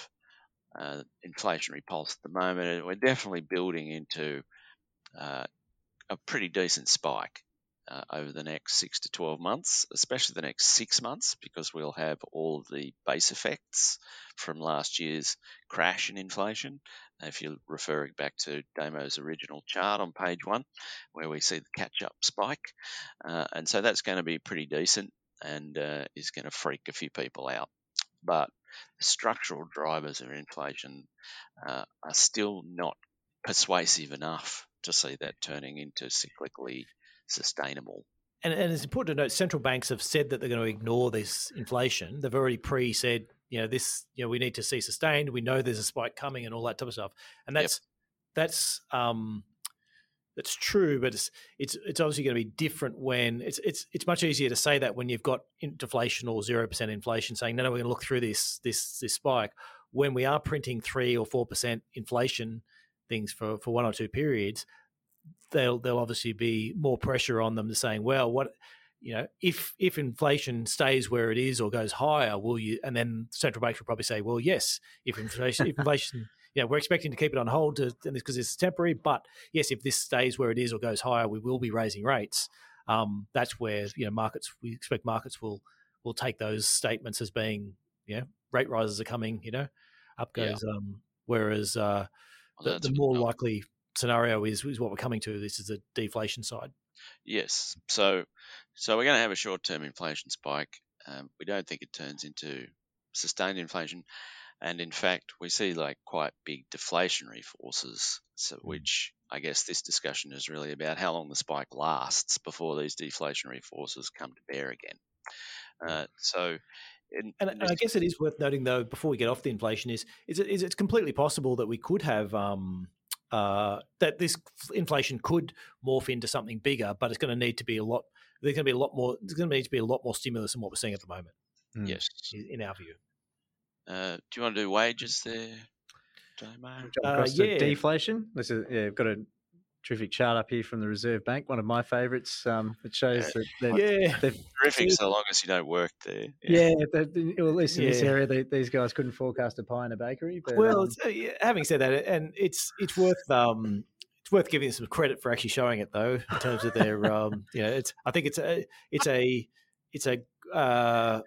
uh, inflationary pulse at the moment, we're definitely building into uh, a pretty decent spike uh, over the next six to 12 months, especially the next six months, because we'll have all the base effects from last year's crash in inflation. If you're referring back to Damo's original chart on page one, where we see the catch up spike. Uh, and so that's going to be pretty decent and uh, is going to freak a few people out. But the structural drivers of inflation uh, are still not persuasive enough to see that turning into cyclically sustainable. And, and it's important to note central banks have said that they're going to ignore this inflation. They've already pre said, you know, this, you know, we need to see sustained. We know there's a spike coming and all that type of stuff. And that's, yep. that's, um, that's true, but it's it's it's obviously going to be different when it's it's it's much easier to say that when you've got deflation or zero percent inflation, saying no, no, we're going to look through this this this spike. When we are printing three or four percent inflation things for for one or two periods, they'll there'll obviously be more pressure on them to saying, well, what you know, if if inflation stays where it is or goes higher, will you? And then central banks will probably say, well, yes, if inflation, if inflation, yeah, we're expecting to keep it on hold because it's temporary, but yes, if this stays where it is or goes higher, we will be raising rates. Um, that's where you know markets. We expect markets will will take those statements as being, you know, rate rises are coming. You know, up goes. Yeah. Um, whereas uh, well, the, the more likely scenario is is what we're coming to. This is the deflation side. Yes. So so we're going to have a short term inflation spike. Um, we don't think it turns into sustained inflation. And in fact, we see like quite big deflationary forces, so, hmm. which I guess this discussion is really about how long the spike lasts before these deflationary forces come to bear again. Hmm. Uh, so, in, and, and, I guess it is worth noting, though, before we get off the inflation, is is it, is it's completely possible that we could have um, uh, that this inflation could morph into something bigger, but it's going to need to be a lot. There's going to be a lot more. There's going to need to be a lot more stimulus than what we're seeing at the moment. Mm. Yes, in our view. Uh, do you want to do wages there, Damo? Uh, yeah. deflation. This is yeah. We've got a terrific chart up here from the Reserve Bank, one of my favourites. Um, it shows that they're, yeah, they're terrific so long as you don't work there. Yeah, yeah well, at least in yeah. this area, they, these guys couldn't forecast a pie in a bakery. But, well, um, uh, having said that, and it's it's worth um, it's worth giving some credit for actually showing it though, in terms of their um, you know, it's I think it's a it's a it's a uh,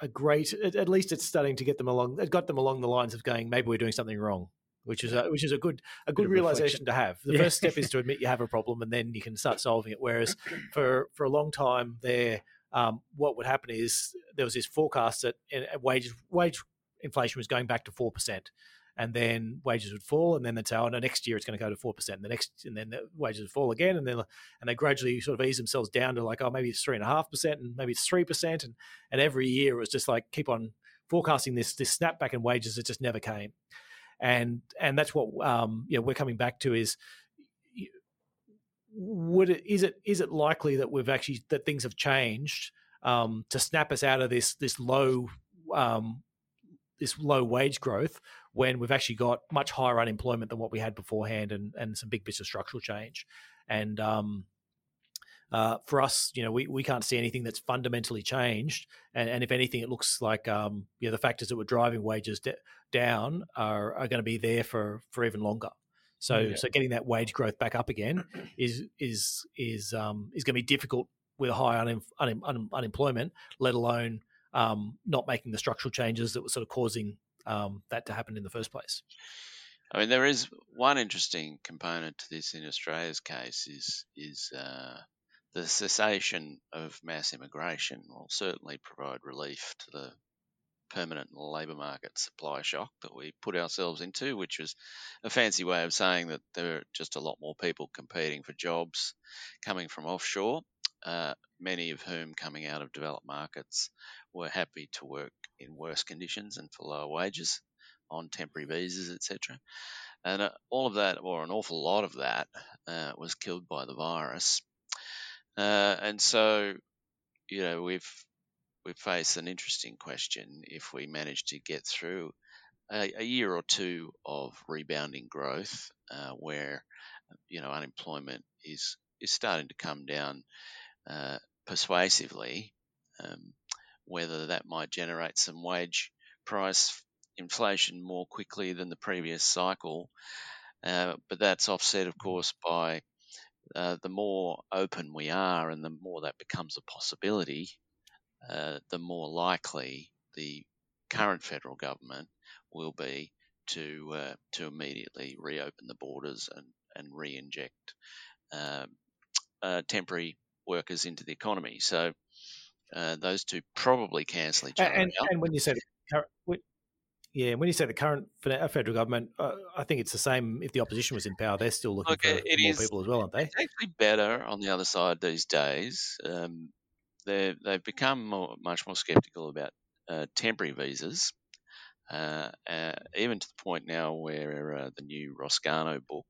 a great at least it's starting to get them along it got them along the lines of going maybe we're doing something wrong which is a, which is a good a good realization to have. The yeah. first step is to admit you have a problem, and then you can start solving it. Whereas for for a long time there, um, what would happen is there was this forecast that wages wage inflation was going back to four percent, and then wages would fall, and then they'd say, "Oh, no, next year it's going to go to four percent." The next, and then the wages would fall again, and then and they gradually sort of ease themselves down to like, "Oh, maybe it's three and a half percent, and maybe it's three percent," and and every year it was just like keep on forecasting this this snapback in wages that just never came and and that's what um, you know we're coming back to is would it is it is it likely that we've actually that things have changed um, to snap us out of this this low um, this low wage growth when we've actually got much higher unemployment than what we had beforehand and and some big bits of structural change? And um, uh, for us, you know, we, we can't see anything that's fundamentally changed. And, and if anything, it looks like um, you know, the factors that were driving wages de- down are, are going to be there for, for even longer. So, yeah. so getting that wage growth back up again is is is um, is going to be difficult with high un, un, un, unemployment, let alone um, not making the structural changes that were sort of causing um, that to happen in the first place. I mean, there is one interesting component to this in Australia's case is is uh, the cessation of mass immigration will certainly provide relief to the permanent labour market supply shock that we put ourselves into, which is a fancy way of saying that there are just a lot more people competing for jobs coming from offshore, uh, many of whom coming out of developed markets were happy to work in worse conditions and for lower wages on temporary visas, etc. And uh, all of that, or an awful lot of that, uh, was killed by the virus. Uh, and so, you know, we've we face an interesting question if we manage to get through a, a year or two of rebounding growth, uh, where you know unemployment is is starting to come down uh, persuasively. Um, whether that might generate some wage price inflation more quickly than the previous cycle, uh, but that's offset, of course, by uh, the more open we are and the more that becomes a possibility, uh, the more likely the current federal government will be to uh, to immediately reopen the borders and and re-inject um, uh, temporary workers into the economy. So uh, those two probably cancel each other and. And when you current, yeah, when you say the current federal government, uh, I think it's the same. If the opposition was in power, they're still looking Look, for more is, people as well, aren't they? It's actually better on the other side these days. Um, they have become more, much more sceptical about uh, temporary visas, uh, uh, even to the point now where uh, the new Ross Garnaut book,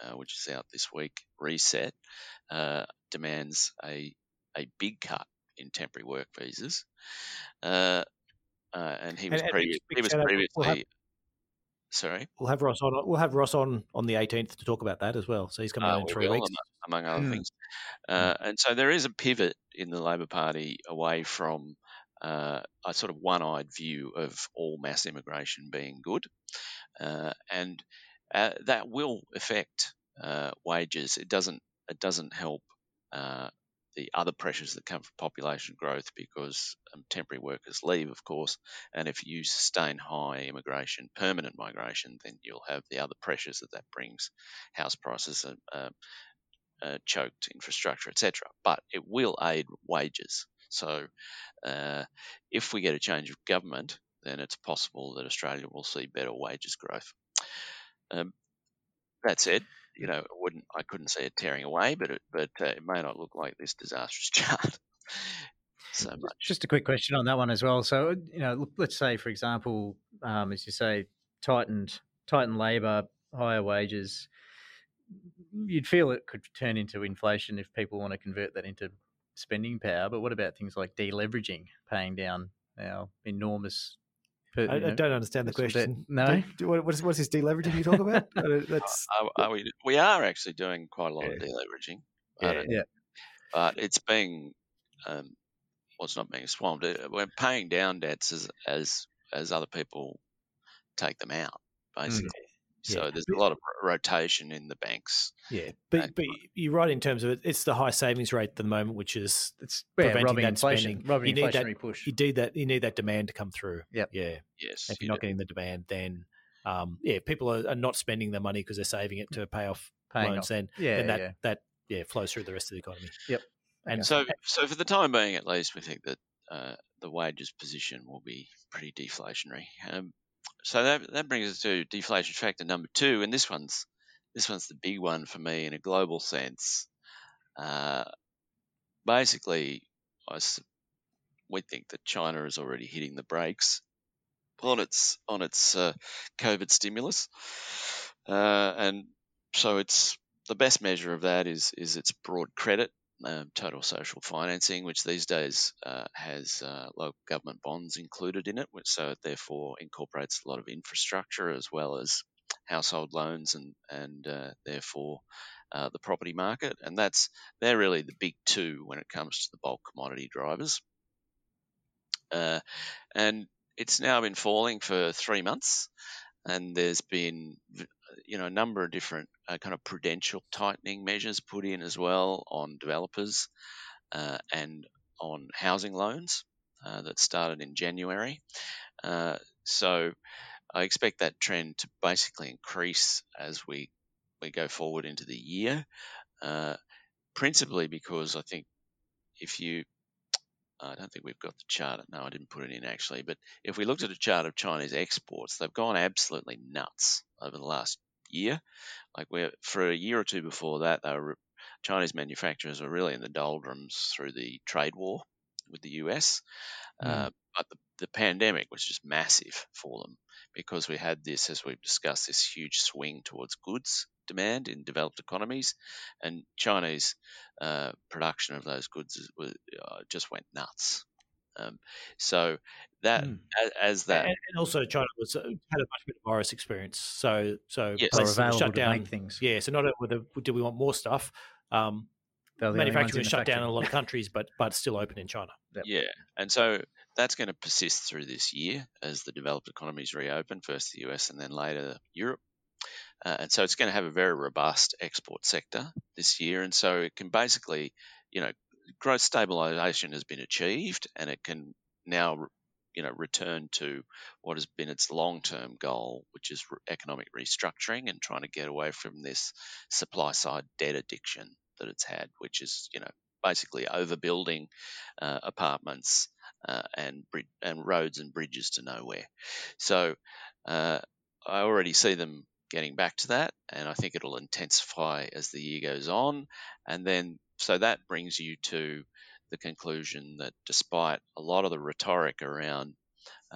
uh, which is out this week, Reset, uh, demands a a big cut in temporary work visas. And he was, and, previous, he was previously. We'll have, sorry, we'll have Ross on. We'll have Ross on on the 18th to talk about that as well. So he's coming on in three weeks, among other mm. things. Mm. And so there is a pivot in the Labor Party away from uh, a sort of one-eyed view of all mass immigration being good, uh, and uh, that will affect uh, wages. It doesn't. It doesn't help uh, the other pressures that come from population growth because um, temporary workers leave, of course, and if you sustain high immigration, permanent migration, then you'll have the other pressures that that brings, house prices, uh, uh, choked infrastructure, etc. But it will aid wages. So uh, if we get a change of government, then it's possible that Australia will see better wages growth. Um, that said, you know, wouldn't I couldn't see it tearing away, but it, but uh, it may not look like this disastrous chart so much. Just a quick question on that one as well. So you know, let's say for example, um, as you say, tightened tightened labour, higher wages you'd feel it could turn into inflation if people want to convert that into spending power. But what about things like deleveraging, paying down our enormous? Per, I, I, don't understand the question. No, do, what, is, what's this deleveraging you talk about? That's are, are we, we are actually doing quite a lot yeah. of deleveraging. Yeah, yeah. But it's being um, well, it's not being swamped. Uh, we're paying down debts as as as other people take them out, mm. basically. So yeah. there's a lot of rotation in the banks. Yeah, but but you're right in terms of it. It's the high savings rate at the moment, which is it's yeah, preventing that inflation, spending. Robbing you need that push. You need that. You need that demand to come through. Yep. Yeah. Yes. If you're you not do. getting the demand, then um, yeah, people are, are, not spending their money because they're saving it to pay off Paying loans. Off. Then yeah, then that yeah. that yeah flows through the rest of the economy. Yep. And so so for the time being, at least, we think that uh, the wages position will be pretty deflationary. Um, so that that brings us to deflation factor number two, and this one's this one's the big one for me in a global sense. Uh, basically, I, we think that China is already hitting the brakes on its on its uh, COVID stimulus, uh, and so it's the best measure of that is is its broad credit um, total social financing, which these days uh, has uh, local government bonds included in it, which so it therefore incorporates a lot of infrastructure as well as household loans and and uh, therefore uh, the property market, and that's they're really the big two when it comes to the bulk commodity drivers. Uh, and it's now been falling for three months, and there's been you know a number of different uh, kind of prudential tightening measures put in as well on developers. uh, and on housing loans uh, that started in January. Uh, so I expect that trend to basically increase as we we go forward into the year, uh, principally because I think if you I don't think we've got the chart. No, I didn't put it in actually. But if we looked at a chart of Chinese exports, they've gone absolutely nuts over the last year. Like we're for a year or two before that, they were Chinese manufacturers were really in the doldrums through the trade war with the US. Mm. Uh, but the, the pandemic was just massive for them because we had this, as we've discussed, this huge swing towards goods demand in developed economies, and Chinese uh, production of those goods was, uh, just went nuts. Um, so that mm. as, as, that, and, and, also China was uh, had a much better virus experience. So so yes. places shut down things. Yeah, so not only do we want more stuff, um, manufacturing was shut down in a lot of countries, but but still open in China. Yep. Yeah, and so that's going to persist through this year as the developed economies reopen, first the US and then later Europe. Uh, and so it's going to have a very robust export sector this year. And so it can basically, you know, growth stabilization has been achieved and it can now, you know, return to what has been its long term goal, which is economic restructuring and trying to get away from this supply side debt addiction that it's had, which is, you know, basically overbuilding uh, apartments uh, and and roads and bridges to nowhere. So uh, I already see them getting back to that, and I think it'll intensify as the year goes on. And then, so that brings you to the conclusion that despite a lot of the rhetoric around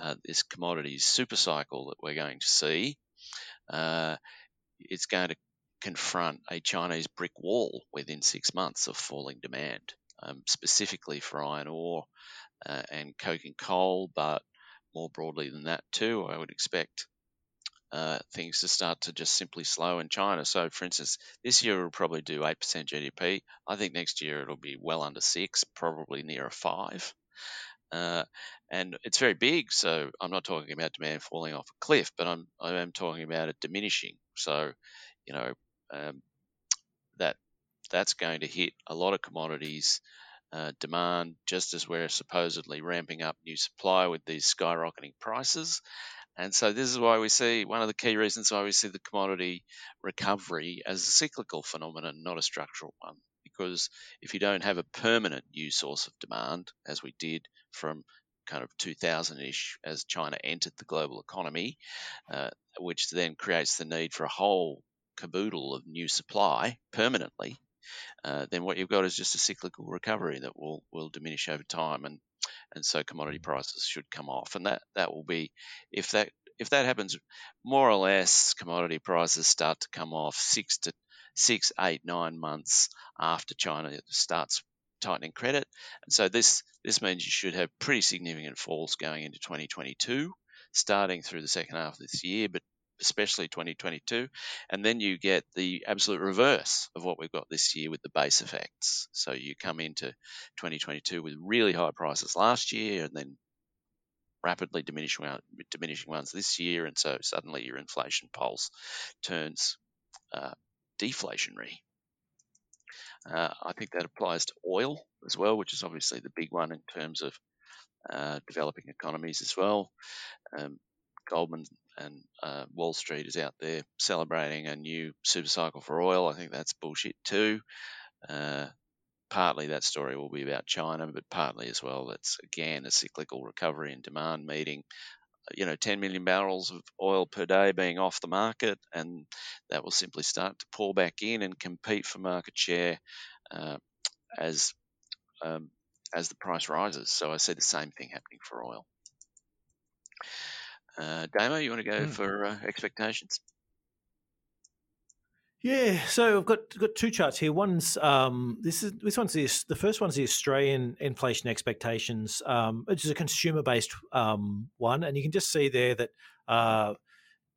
uh, this commodities super cycle that we're going to see, uh, it's going to confront a Chinese brick wall within six months of falling demand, um, specifically for iron ore uh, and coking coal, but more broadly than that too. I would expect uh, things to start to just simply slow in China. So, for instance, this year it'll probably do 8% GDP. I think next year it'll be well under six, probably near a five. Uh, and it's very big, so I'm not talking about demand falling off a cliff, but I'm I am talking about it diminishing. So, you know, um, that that's going to hit a lot of commodities uh, demand just as we're supposedly ramping up new supply with these skyrocketing prices. And so this is why we see one of the key reasons why we see the commodity recovery as a cyclical phenomenon, not a structural one. Because if you don't have a permanent new source of demand, as we did from kind of 2000 ish as China entered the global economy, uh, which then creates the need for a whole caboodle of new supply permanently, uh, then what you've got is just a cyclical recovery that will, will diminish over time. And and so commodity mm-hmm. prices should come off. And that that will be if that if that happens, more or less, commodity prices start to come off six to six, eight, nine months after China starts tightening credit. And so this this means you should have pretty significant falls going into 2022, starting through the second half of this year, but especially 2022. And then you get the absolute reverse of what we've got this year with the base effects. So you come into 2022 with really high prices last year and then rapidly diminishing, diminishing ones this year. And so suddenly your inflation pulse turns uh, deflationary. Uh, I think that applies to oil as well, which is obviously the big one in terms of uh, developing economies as well. Um, Goldman and uh, Wall Street is out there celebrating a new super cycle for oil. I think that's bullshit too. Uh, partly that story will be about China, but partly as well, that's again a cyclical recovery in demand meeting. You know, 10 million barrels of oil per day being off the market, and that will simply start to pour back in and compete for market share uh, as um, as the price rises. So I see the same thing happening for oil. Uh, Damo, you want to go mm. for uh, expectations? Yeah, so I've got got two charts here. One's um, this is this one's the the first one's the Australian inflation expectations, um, which is a consumer based um, one, and you can just see there that uh,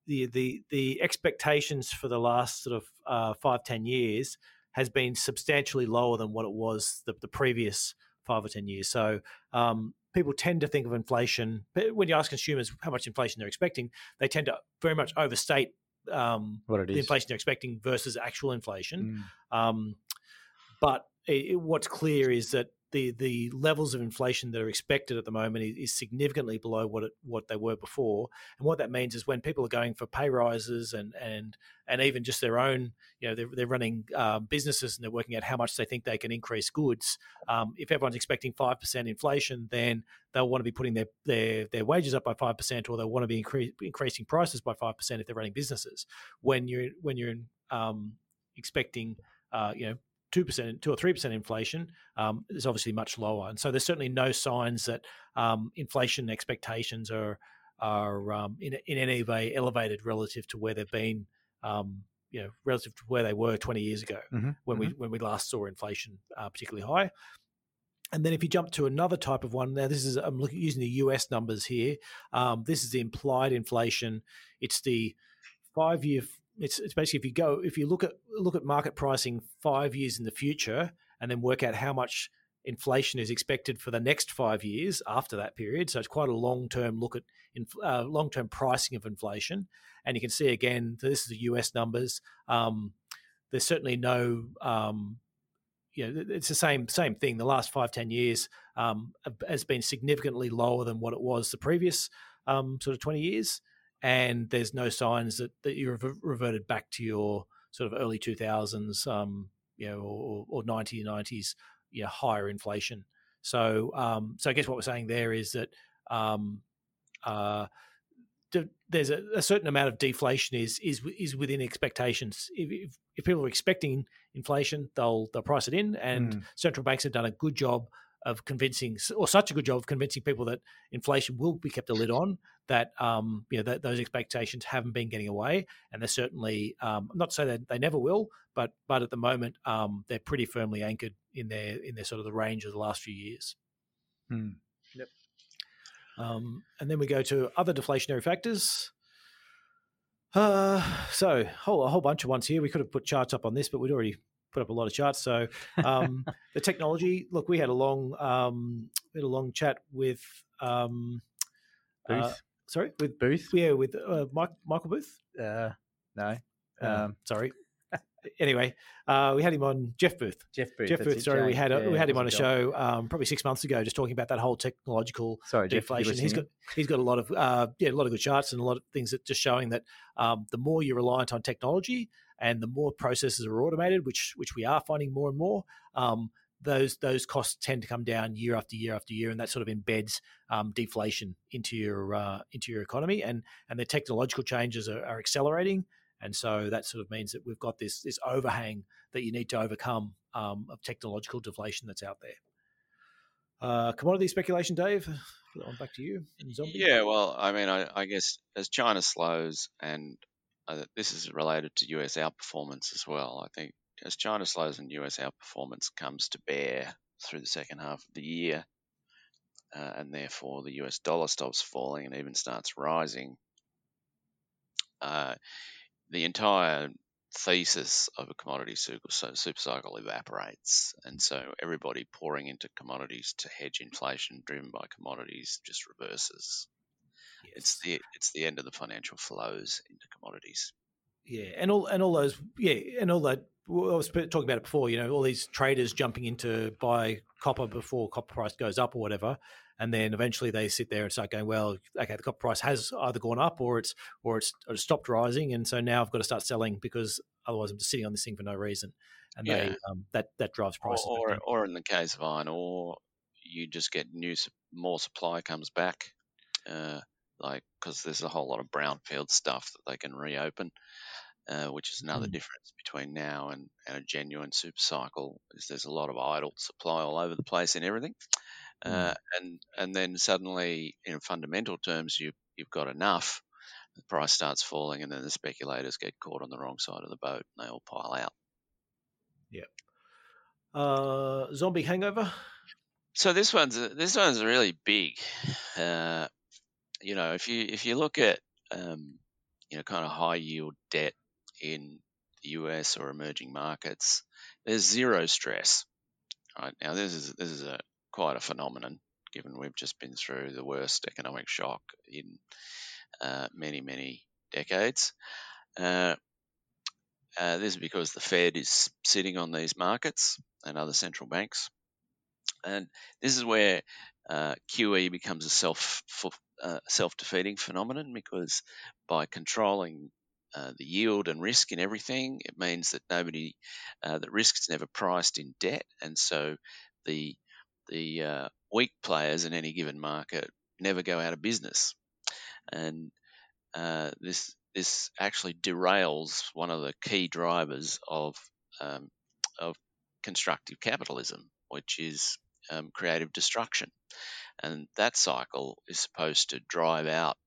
the the the expectations for the last sort of uh, five ten years has been substantially lower than what it was the, the previous five or ten years. So um, people tend to think of inflation when you ask consumers how much inflation they're expecting, they tend to very much overstate um, what it is. the inflation they're expecting versus actual inflation. Mm. Um, but it, what's clear is that the the levels of inflation that are expected at the moment is, is, significantly below what it, what they were before. And what that means is when people are going for pay rises and and and even just their own, you know, they're, they're running um, businesses and they're working out how much they think they can increase goods. Um, if everyone's expecting five percent inflation, then they'll want to be putting their their, their wages up by five percent, or they'll want to be incre- increasing prices by five percent if they're running businesses. When you're when you're um, expecting, uh, you know, two percent, two or three percent inflation um, is obviously much lower, and so there's certainly no signs that um, inflation expectations are are um, in, in any way elevated relative to where they've been, um, you know, relative to where they were 20 years ago mm-hmm. when mm-hmm. we when we last saw inflation uh, particularly high. And then if you jump to another type of one, now this is I'm looking using the US numbers here. Um, this is the implied inflation. It's the five year it's, it's basically if you go if you look at look at market pricing five years in the future and then work out how much inflation is expected for the next five years after that period. So it's quite a long term look at uh, long term pricing of inflation. And you can see again, this is the US numbers. Um, there's certainly no, um, you know, it's the same same thing. The last five ten years um, has been significantly lower than what it was the previous um, sort of 20 years and there's no signs that, that you've reverted back to your sort of early 2000s, um, you know, or, or 1990s, you know, higher inflation. So, um, so I guess what we're saying there is that um, uh, there's a, a, certain amount of deflation is is is within expectations. If, if, if, people are expecting inflation, they'll they'll price it in, and mm. central banks have done a good job of convincing, or such a good job of convincing people that inflation will be kept a lid on. That um, you know that those expectations haven't been getting away, and they're certainly um, not to say that they never will, but but at the moment um, they're pretty firmly anchored in their in their sort of the range of the last few years. Hmm. Yep. Um, and then we go to other deflationary factors. Uh, so whole, a whole bunch of ones here. We could have put charts up on this, but we'd already put up a lot of charts. So um, the technology. Look, we had a long um, we had a long chat with um, uh, Booth. Uh, sorry, with Booth. Yeah, with uh, Mike, Michael Booth. Uh, no, uh, um, sorry. Anyway, uh, we had him on Jeff Booth. Jeff Booth. Jeff Booth. Sorry, we had a, yeah, we had him on a show um, probably six months ago, just talking about that whole technological sorry, deflation. Jeff, he's got he's got a lot of uh, yeah, a lot of good charts and a lot of things that just showing that um, the more you're reliant on technology, and the more processes are automated, which which we are finding more and more, um, those those costs tend to come down year after year after year, and that sort of embeds um, deflation into your uh, into your economy, and and the technological changes are, are, accelerating, and so that sort of means that we've got this this overhang that you need to overcome um, of technological deflation that's out there. Uh, commodity speculation, Dave. Back to you. Yeah, well, I mean, I, I guess as China slows and uh, this is related to US outperformance as well. I think as China slows and US outperformance comes to bear through the second half of the year, uh, and therefore the US dollar stops falling and even starts rising, uh, the entire thesis of a commodity super, super cycle evaporates. And so everybody pouring into commodities to hedge inflation driven by commodities just reverses. It's the it's the end of the financial flows into commodities. Yeah, and all and all those yeah, and all that. I was talking about it before. You know, all these traders jumping into buy copper before copper price goes up or whatever, and then eventually they sit there and start going, well, okay, the copper price has either gone up or it's or it's, or it's stopped rising, and so now I've got to start selling because otherwise I'm just sitting on this thing for no reason, and yeah. they um, that that drives prices. Or, or, or in the case of iron ore, you just get new more supply comes back. Uh, like because there's a whole lot of brownfield stuff that they can reopen, uh, which is another mm. difference between now and, and, a genuine super cycle. Is there's a lot of idle supply all over the place and everything, mm. uh, and and then suddenly in fundamental terms you you've got enough. The price starts falling, and then the speculators get caught on the wrong side of the boat, and they all pile out. Yeah. Uh, zombie hangover. So this one's this one's really big. Uh, you know, if you if you look at um, you know kind of high yield debt in the US or emerging markets, there's zero stress. Right now, this is this is a quite a phenomenon given we've just been through the worst economic shock in uh, many many decades. Uh, uh, this is because the Fed is sitting on these markets and other central banks. And this is where uh, QE becomes a self uh, self defeating phenomenon because by controlling uh, the yield and risk in everything, it means that nobody uh, that risk is never priced in debt, and so the the uh, weak players in any given market never go out of business, and uh, this this actually derails one of the key drivers of um, of constructive capitalism, which is um, creative destruction. And that cycle is supposed to drive out,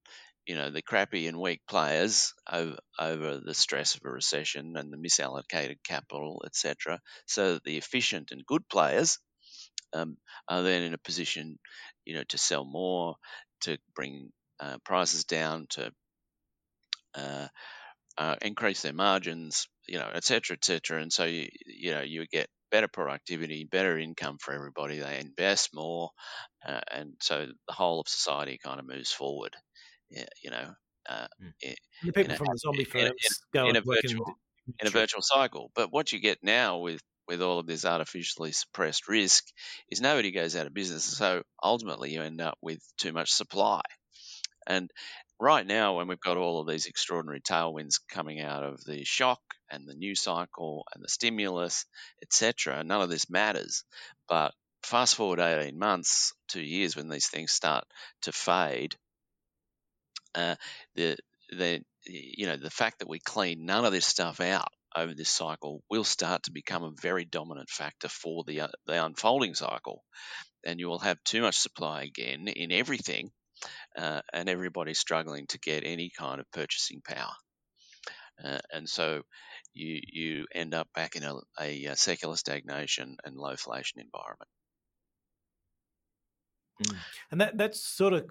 you know, the crappy and weak players over, over the stress of a recession and the misallocated capital, etc., so that the efficient and good players um, are then in a position, you know, to sell more, to bring uh, prices down, to uh, uh, increase their margins, you know, et cetera, et cetera. And so, you, you know, you get better productivity, better income for everybody. They invest more, uh, and so the whole of society kind of moves forward. Yeah, you know, uh, mm. the people from a, the zombie firms in, in, in a virtual in, in a virtual cycle. But what you get now with with all of this artificially suppressed risk is nobody goes out of business. So ultimately, you end up with too much supply. And right now, when we've got all of these extraordinary tailwinds coming out of the shock and the new cycle and the stimulus, etc., none of this matters. But fast forward 18 months, two years, when these things start to fade, uh, the the you know the fact that we clean none of this stuff out over this cycle will start to become a very dominant factor for the uh, the unfolding cycle, and you will have too much supply again in everything, uh, and everybody's struggling to get any kind of purchasing power. Uh, and so you you end up back in a, a, a secular stagnation and low inflation environment. Mm. And that that's sort of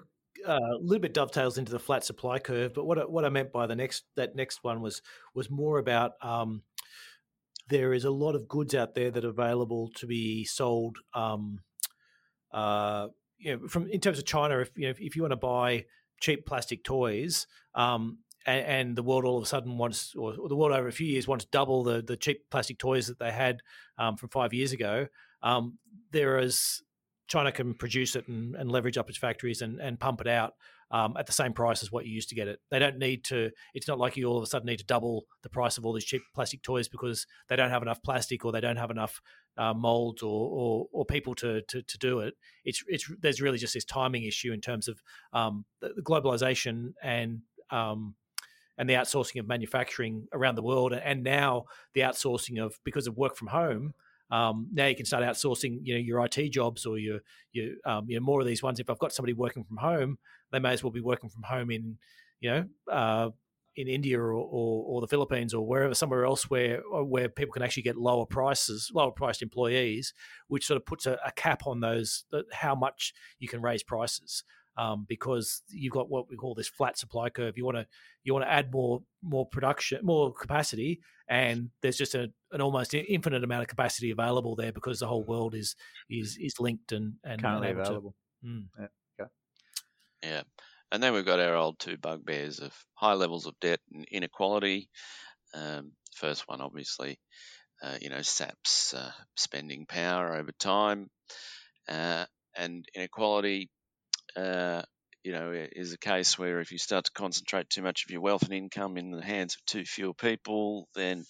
uh, a little bit dovetails into the flat supply curve. But what what I meant by the next that next one was was more about um, there is a lot of goods out there that are available to be sold. Um, uh, you know, from in terms of China, if you know, if, if you want to buy cheap plastic toys, um, and, and, the world all of a sudden wants, or, the world over a few years wants double the the cheap plastic toys that they had um, from five years ago. Um, there is China can produce it and, and, leverage up its factories and, and pump it out um, at the same price as what you used to get it. They don't need to. It's not like you all of a sudden need to double the price of all these cheap plastic toys because they don't have enough plastic or they don't have enough uh, molds or, or, or people to, to, to do it. It's it's there's really just this timing issue in terms of um, globalization and um, and the outsourcing of manufacturing around the world, and now the outsourcing of because of work from home. Um, now you can start outsourcing, you know, your IT jobs or your, your, um, you know, more of these ones. If I've got somebody working from home, they may as well be working from home in, you know, uh, in India or, or, or, the Philippines or wherever, somewhere else where where people can actually get lower prices, lower priced employees, which sort of puts a, a cap on those how much you can raise prices. Um, because you've got what we call this flat supply curve. You want to you want to add more more production, more capacity, and there's just a, an almost infinite amount of capacity available there because the whole world is is is linked and and currently available. To, mm. yeah. yeah. And then we've got our old two bugbears of high levels of debt and inequality. Um, first one, obviously, uh, you know, saps uh, spending power over time, uh, and inequality. Uh, you know, is a case where if you start to concentrate too much of your wealth and income in the hands of too few people, then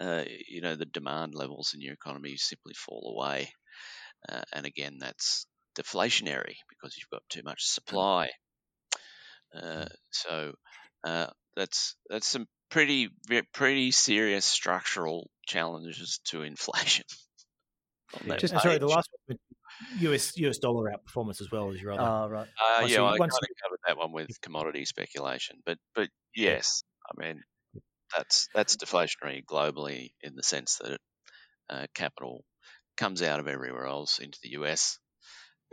uh, you know the demand levels in your economy simply fall away, uh, and again, that's deflationary because you've got too much supply. Uh, so uh, that's that's some pretty pretty serious structural challenges to inflation. Just sorry, the last one, US US dollar outperformance as well as your other. Oh, right. Uh, yeah, I kind of covered that one with commodity speculation, but but yes, I mean that's that's deflationary globally in the sense that uh, capital comes out of everywhere else into the US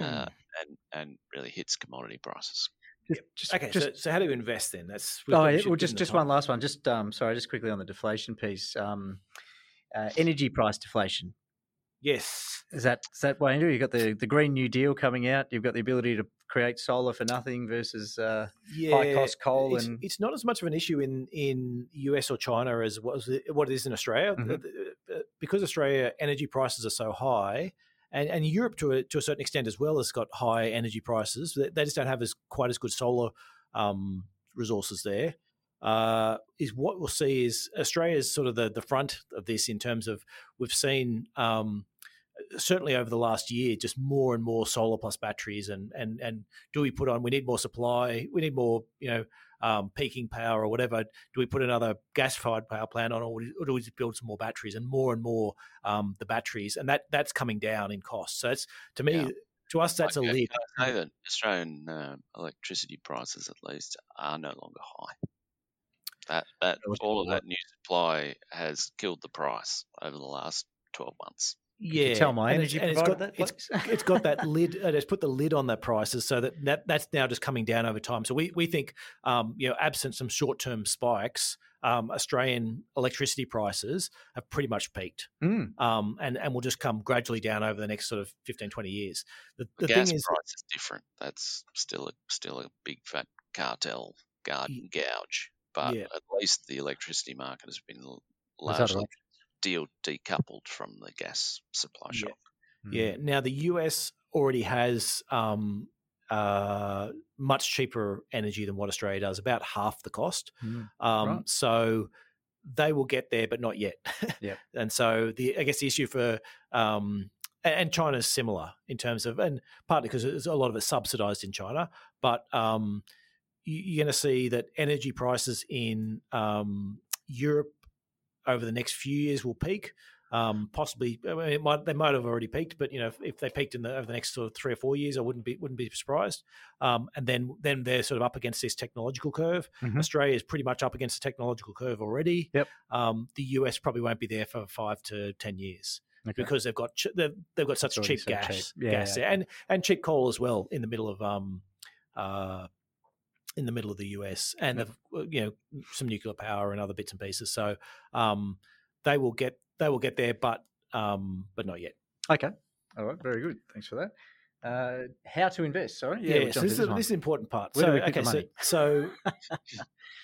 uh, mm. and and really hits commodity prices. Just, just, okay, just, so, so, how do you invest then? That's oh, yeah, well, just just one last one. Just um, sorry, just quickly on the deflation piece. Um, uh, energy price deflation. Yes, is that is that way? Andrew You've got the the Green New Deal coming out. You've got the ability to create solar for nothing versus uh, yeah, high cost coal. It's, and it's not as much of an issue in in US or China as what, what it is in Australia, mm-hmm. because Australia energy prices are so high and, and Europe to a, to a certain extent as well has got high energy prices. They, they just don't have as quite as good solar um, resources there. Uh, is what we'll see is Australia's sort of the the front of this in terms of we've seen um, certainly over the last year just more and more solar plus batteries and and and do we put on we need more supply we need more you know um, peaking power or whatever. Do we put another gas fired power plant on or, do we just build some more batteries? And more and more um, the batteries and that that's coming down in cost. So it's to me yeah. to us that's a lead I say that Australian uh, electricity prices at least are no longer high? That that all of that new supply has killed the price over the last twelve months. Yeah, tell my energy and, it's got, that. It's, it's got that lid. Uh, it's put the lid on the prices, so that, that that's now just coming down over time. So we we think, um, you know, absent some short term spikes, um, Australian electricity prices have pretty much peaked, mm. um, and and will just come gradually down over the next sort of 15, 20 years. The, the, the gas thing is, price is different. That's still a still a big fat cartel garden gouge but yeah. at least the electricity market has been largely deal decoupled from the gas supply shock. Yeah. yeah. Now the US already has um, uh, much cheaper energy than what Australia does, about half the cost. Mm. Um, right. So they will get there, but not yet. yeah. and so the I guess the issue for um, and China's similar in terms of, and partly because there's a lot of it's subsidized in China, but um, you're going to see that energy prices in um, Europe over the next few years will peak. Um, possibly, I mean, might, they might have already peaked, but you know, if, if, they peaked in the over the next sort of three or four years, I wouldn't be wouldn't be surprised. Um, and then then they're sort of up against this technological curve. Mm-hmm. Australia is pretty much up against the technological curve already. Yep. Um, the US probably won't be there for five to ten years. Okay. Because they've got ch- they've, they've got such cheap so gas, cheap. Yeah, gas yeah. and and cheap coal as well in the middle of um, uh, in the middle of the US, and yep. Uh, you know some nuclear power and other bits and pieces. So um, they will get they will get there, but um, but not yet. Okay, all right, very good. Thanks for that. Uh, how to invest? Sorry, yeah, this, is, this is important part. Where so, okay, so, so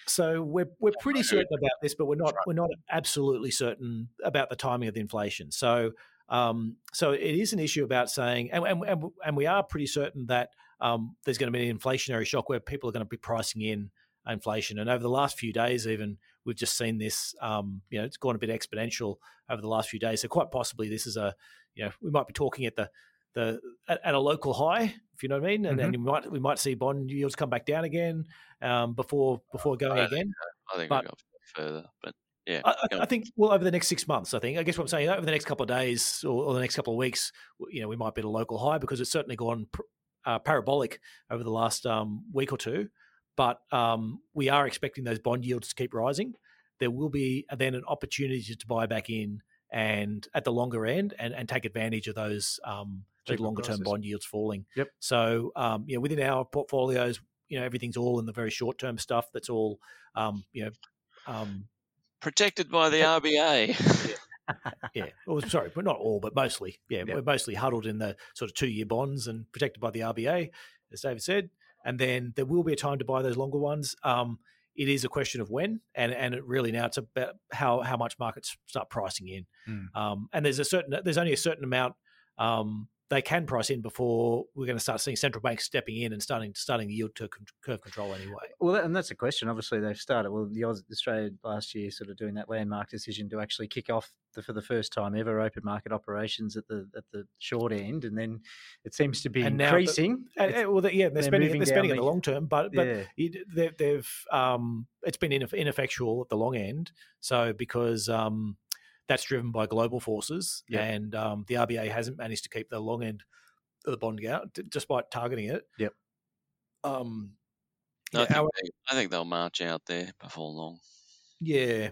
so we're we're pretty certain about this, but we're not right. we're not absolutely certain about the timing of the inflation. So um, so it is an issue about saying, and and, and we are pretty certain that um, there's going to be an inflationary shock where people are going to be pricing in inflation. And over the last few days, even we've just seen this. Um, you know, it's gone a bit exponential over the last few days. So quite possibly, this is a you know we might be talking at the the at, at a local high, if you know what I mean, and, mm-hmm. we might we might see bond yields come back down again um, before before going I again. Think, I think but, go further, but yeah, I, I, think well over the next six months. I think I guess what I'm saying over the next couple of days or, or, the next couple of weeks, you know, we might be at a local high because it's certainly gone uh, parabolic over the last um, week or two, but um, we are expecting those bond yields to keep rising. There will be then an opportunity to buy back in and at the longer end and, and take advantage of those um, those longer term bond yields falling. Yep. So um, you know within our portfolios, you know everything's all in the very short term stuff. That's all um, you know. Um, Protected by the RBA. Yeah. Well, sorry, but not all, but mostly. Yeah, we're mostly huddled in the sort of two year bonds and protected by the RBA, as David said. And then there will be a time to buy those longer ones. Um, it is a question of when, and and it really now it's about how how much markets start pricing in. Mm. Um, and there's a certain there's only a certain amount um, they can price in before we're going to start seeing central banks stepping in and starting starting the yield curve control anyway. Well, and that's a question. Obviously, they've started. Well, the Australia last year sort of doing that landmark decision to actually kick off the, for the first time ever open market operations at the at the short end, and then it seems to be and increasing. Now, and, well, yeah, they're, spending they're spending in the long term, but but yeah. they, they've um, it's been ineffectual at the long end. So because um, that's driven by global forces, yep. and um, the RBA hasn't managed to keep the long end of the bond out despite targeting it. Yep. Um, I, think our, they, I think they'll march out there before long. Yeah,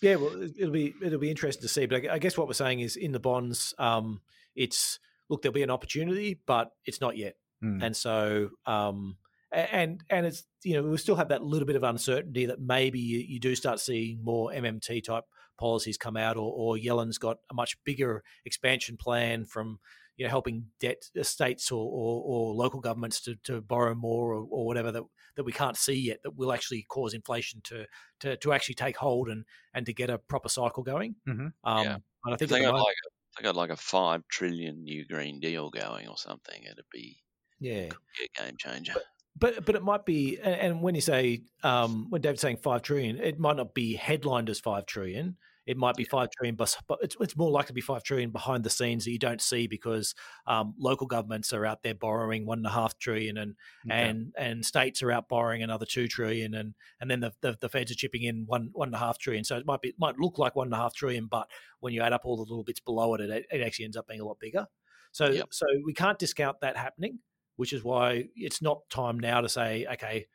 yeah. Well, it'll be it'll be interesting to see. But I guess what we're saying is in the bonds, um, it's look there'll be an opportunity, but it's not yet. Mm. And so, um, and and it's you know we still have that little bit of uncertainty that maybe you, you do start seeing more MMT type policies come out, or, or Yellen's got a much bigger expansion plan from you know helping debt states or, or, or local governments to, to borrow more or, or, whatever that that we can't see yet that will actually cause inflation to to, to actually take hold and and to get a proper cycle going. Mm-hmm. Um, yeah. And I think they got like they got like a five trillion new Green Deal going or something, it'd be yeah, be a game changer. But, but but it might be, and, and when you say um, when David's saying five trillion, it might not be headlined as five trillion. It might be five trillion, but it's, it's more likely to be five trillion behind the scenes that you don't see because um, local governments are out there borrowing one and a half trillion, and okay. and and states are out borrowing another two trillion, and and then the, the, the feds are chipping in one one and a half trillion. So it might be it might look like one and a half trillion, but when you add up all the little bits below it, it, it actually ends up being a lot bigger. So yep. so we can't discount that happening, which is why it's not time now to say okay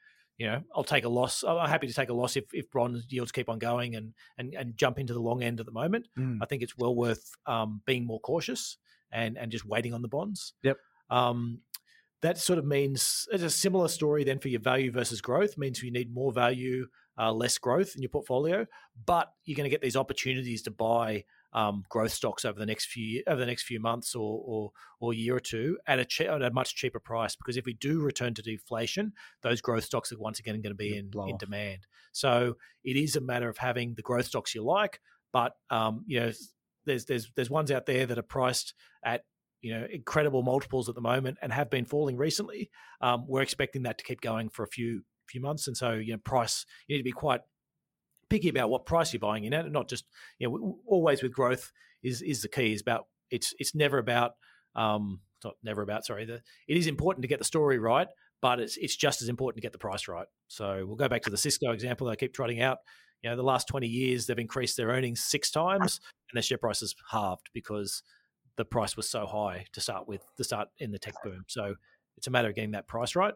you know, I'll take a loss. I'm happy to take a loss if, if bond yields keep on going and, and, and jump into the long end at the moment. Mm. I think it's well worth um, being more cautious and, and just waiting on the bonds. Yep. Um, that sort of means it's a similar story then for your value versus growth means you need more value, uh, less growth in your portfolio, but you're going to get these opportunities to buy um, growth stocks over the next few over the next few months or or, or year or two at a che- at a much cheaper price. Because if we do return to deflation, those growth stocks are once again going to be in, in demand. So it is a matter of having the growth stocks you like, but um, you know there's there's there's ones out there that are priced at you know incredible multiples at the moment and have been falling recently. Um, we're expecting that to keep going for a few few months, and so you know price you need to be quite picky about what price you're buying in at, and not just you know always with growth is is the key. Is about it's it's never about um not never about sorry the, it is important to get the story right, but it's it's just as important to get the price right. So we'll go back to the Cisco example that I keep trotting out. You know, the last 20 years they've increased their earnings six times and their share price has halved because the price was so high to start with, to start in the tech boom. So it's a matter of getting that price right.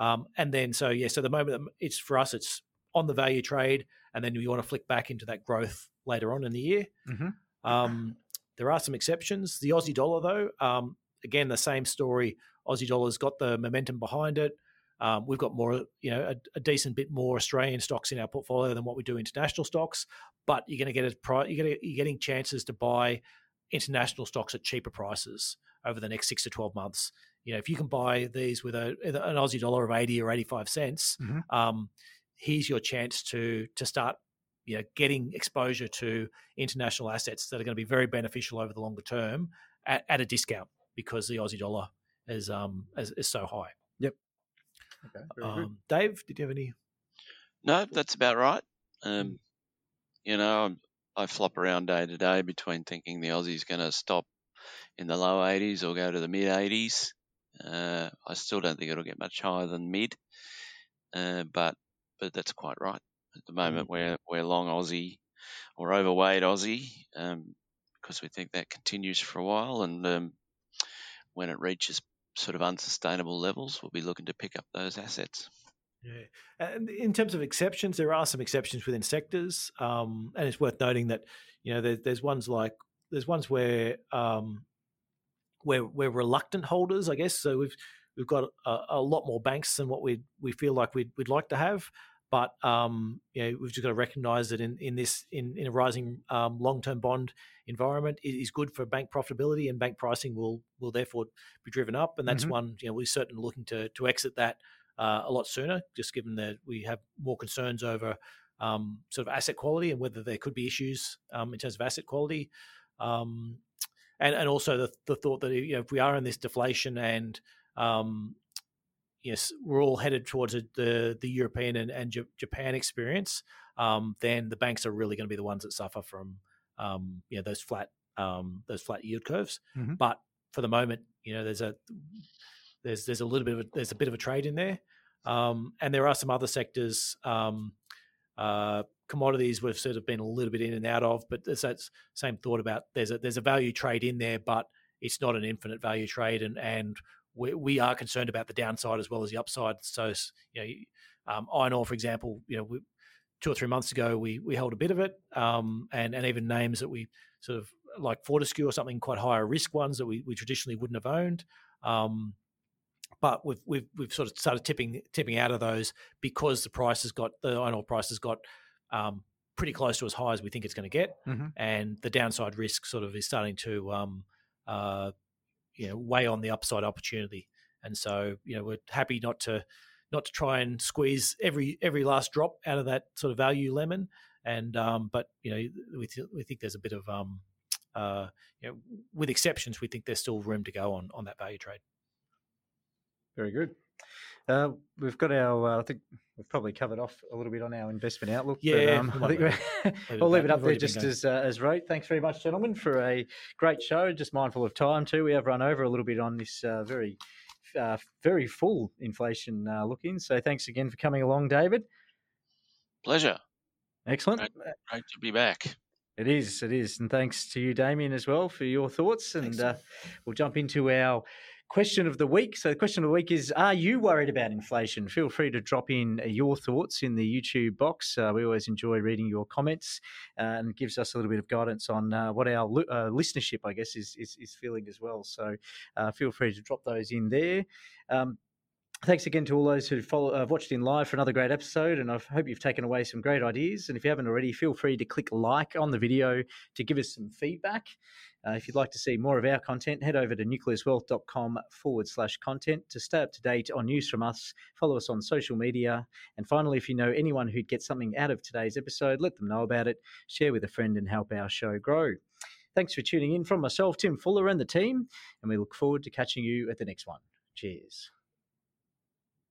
Um, and then, so yeah, so the moment it's for us, it's on the value trade, and then you want to flick back into that growth later on in the year. Mm-hmm. Um, there are some exceptions. The Aussie dollar, though, um, again, the same story. Aussie dollar's got the momentum behind it. Um, we've got more, you know, a, a, decent bit more Australian stocks in our portfolio than what we do international stocks. But you're going to get a price. You're, you're getting chances to buy international stocks at cheaper prices over the next six to twelve months. You know, if you can buy these with a, an Aussie dollar of eighty or eighty five cents, mm-hmm. um, here's your chance to to start you know getting exposure to international assets that are going to be very beneficial over the longer term at, at a discount because the Aussie dollar is um is, is so high. Yep. Okay. Um, Dave, did you have any? No, that's about right. Um, mm. you know, I flop around day to day between thinking the Aussie's going to stop in the low 80s or go to the mid 80s. Uh, I still don't think it'll get much higher than mid, uh, but but that's quite right. At the moment, mm. we're we're long Aussie or overweight Aussie um, because we think that continues for a while, and um, when it reaches sort of unsustainable levels, we'll be looking to pick up those assets. Yeah, and in terms of exceptions, there are some exceptions within sectors, um, and it's worth noting that you know there, there's ones like there's ones where um, where we're reluctant holders, I guess. So we've we've got a, a, lot more banks than what we we feel like we'd, we'd like to have. But um, you know, we've just got to recognise that in, in this in, in a rising um, long term bond environment, it is good for bank profitability, and bank pricing will will therefore be driven up. And that's mm-hmm. one you know we're certainly looking to to exit that uh, a lot sooner, just given that we have more concerns over um, sort of asset quality and whether there could be issues um, in terms of asset quality. Um, and, and also the, the thought that you know, if we are in this deflation and um, yes, we're all headed towards the the European and, and Japan experience, um, then the banks are really going to be the ones that suffer from um, you know those flat um, those flat yield curves. Mm-hmm. But for the moment, you know, there's a there's there's a little bit of a, there's a bit of a trade in there, um, and there are some other sectors. Um, uh, commodities we've sort of been a little bit in and out of, but there's that same thought about there's a there's a value trade in there, but it's not an infinite value trade, and and we, we are concerned about the downside as well as the upside. So, you know, um, iron ore, for example, you know, we, two or three months ago, we we held a bit of it, um, and and even names that we sort of like Fortescue or something quite higher risk ones that we, we traditionally wouldn't have owned. Um, but we've, we've we've sort of started tipping tipping out of those because the price has got the iron ore price has got um, pretty close to as high as we think it's going to get, mm-hmm. and the downside risk sort of is starting to um, uh, you know weigh on the upside opportunity. And so you know we're happy not to not to try and squeeze every every last drop out of that sort of value lemon. And um, but you know we th- we think there's a bit of um, uh, you know, with exceptions, we think there's still room to go on on that value trade. Very good. Uh, we've got our. Uh, I think we've probably covered off a little bit on our investment outlook. Yeah, but, um, I think we'll leave it up there just as uh, as wrote. Thanks very much, gentlemen, for a great show. Just mindful of time too. We have run over a little bit on this uh, very uh, very full inflation uh, look in. So thanks again for coming along, David. Pleasure. Excellent. Great, great to be back. It is, it is. And thanks to you, Damien, as well, for your thoughts. And uh, we'll jump into our question of the week. So, the question of the week is Are you worried about inflation? Feel free to drop in your thoughts in the YouTube box. Uh, we always enjoy reading your comments uh, and gives us a little bit of guidance on uh, what our uh, listenership, I guess, is, is, is, feeling as well. So, uh, feel free to drop those in there. Um, Thanks again to all those who follow, uh, watched in live for another great episode, and I hope you've taken away some great ideas. And if you haven't already, feel free to click like on the video to give us some feedback. Uh, if you'd like to see more of our content, head over to nucleuswealth.com forward slash content to stay up to date on news from us. Follow us on social media. And finally, if you know anyone who'd get something out of today's episode, let them know about it, share with a friend, and help our show grow. Thanks for tuning in from myself, Tim Fuller, and the team, and we look forward to catching you at the next one. Cheers.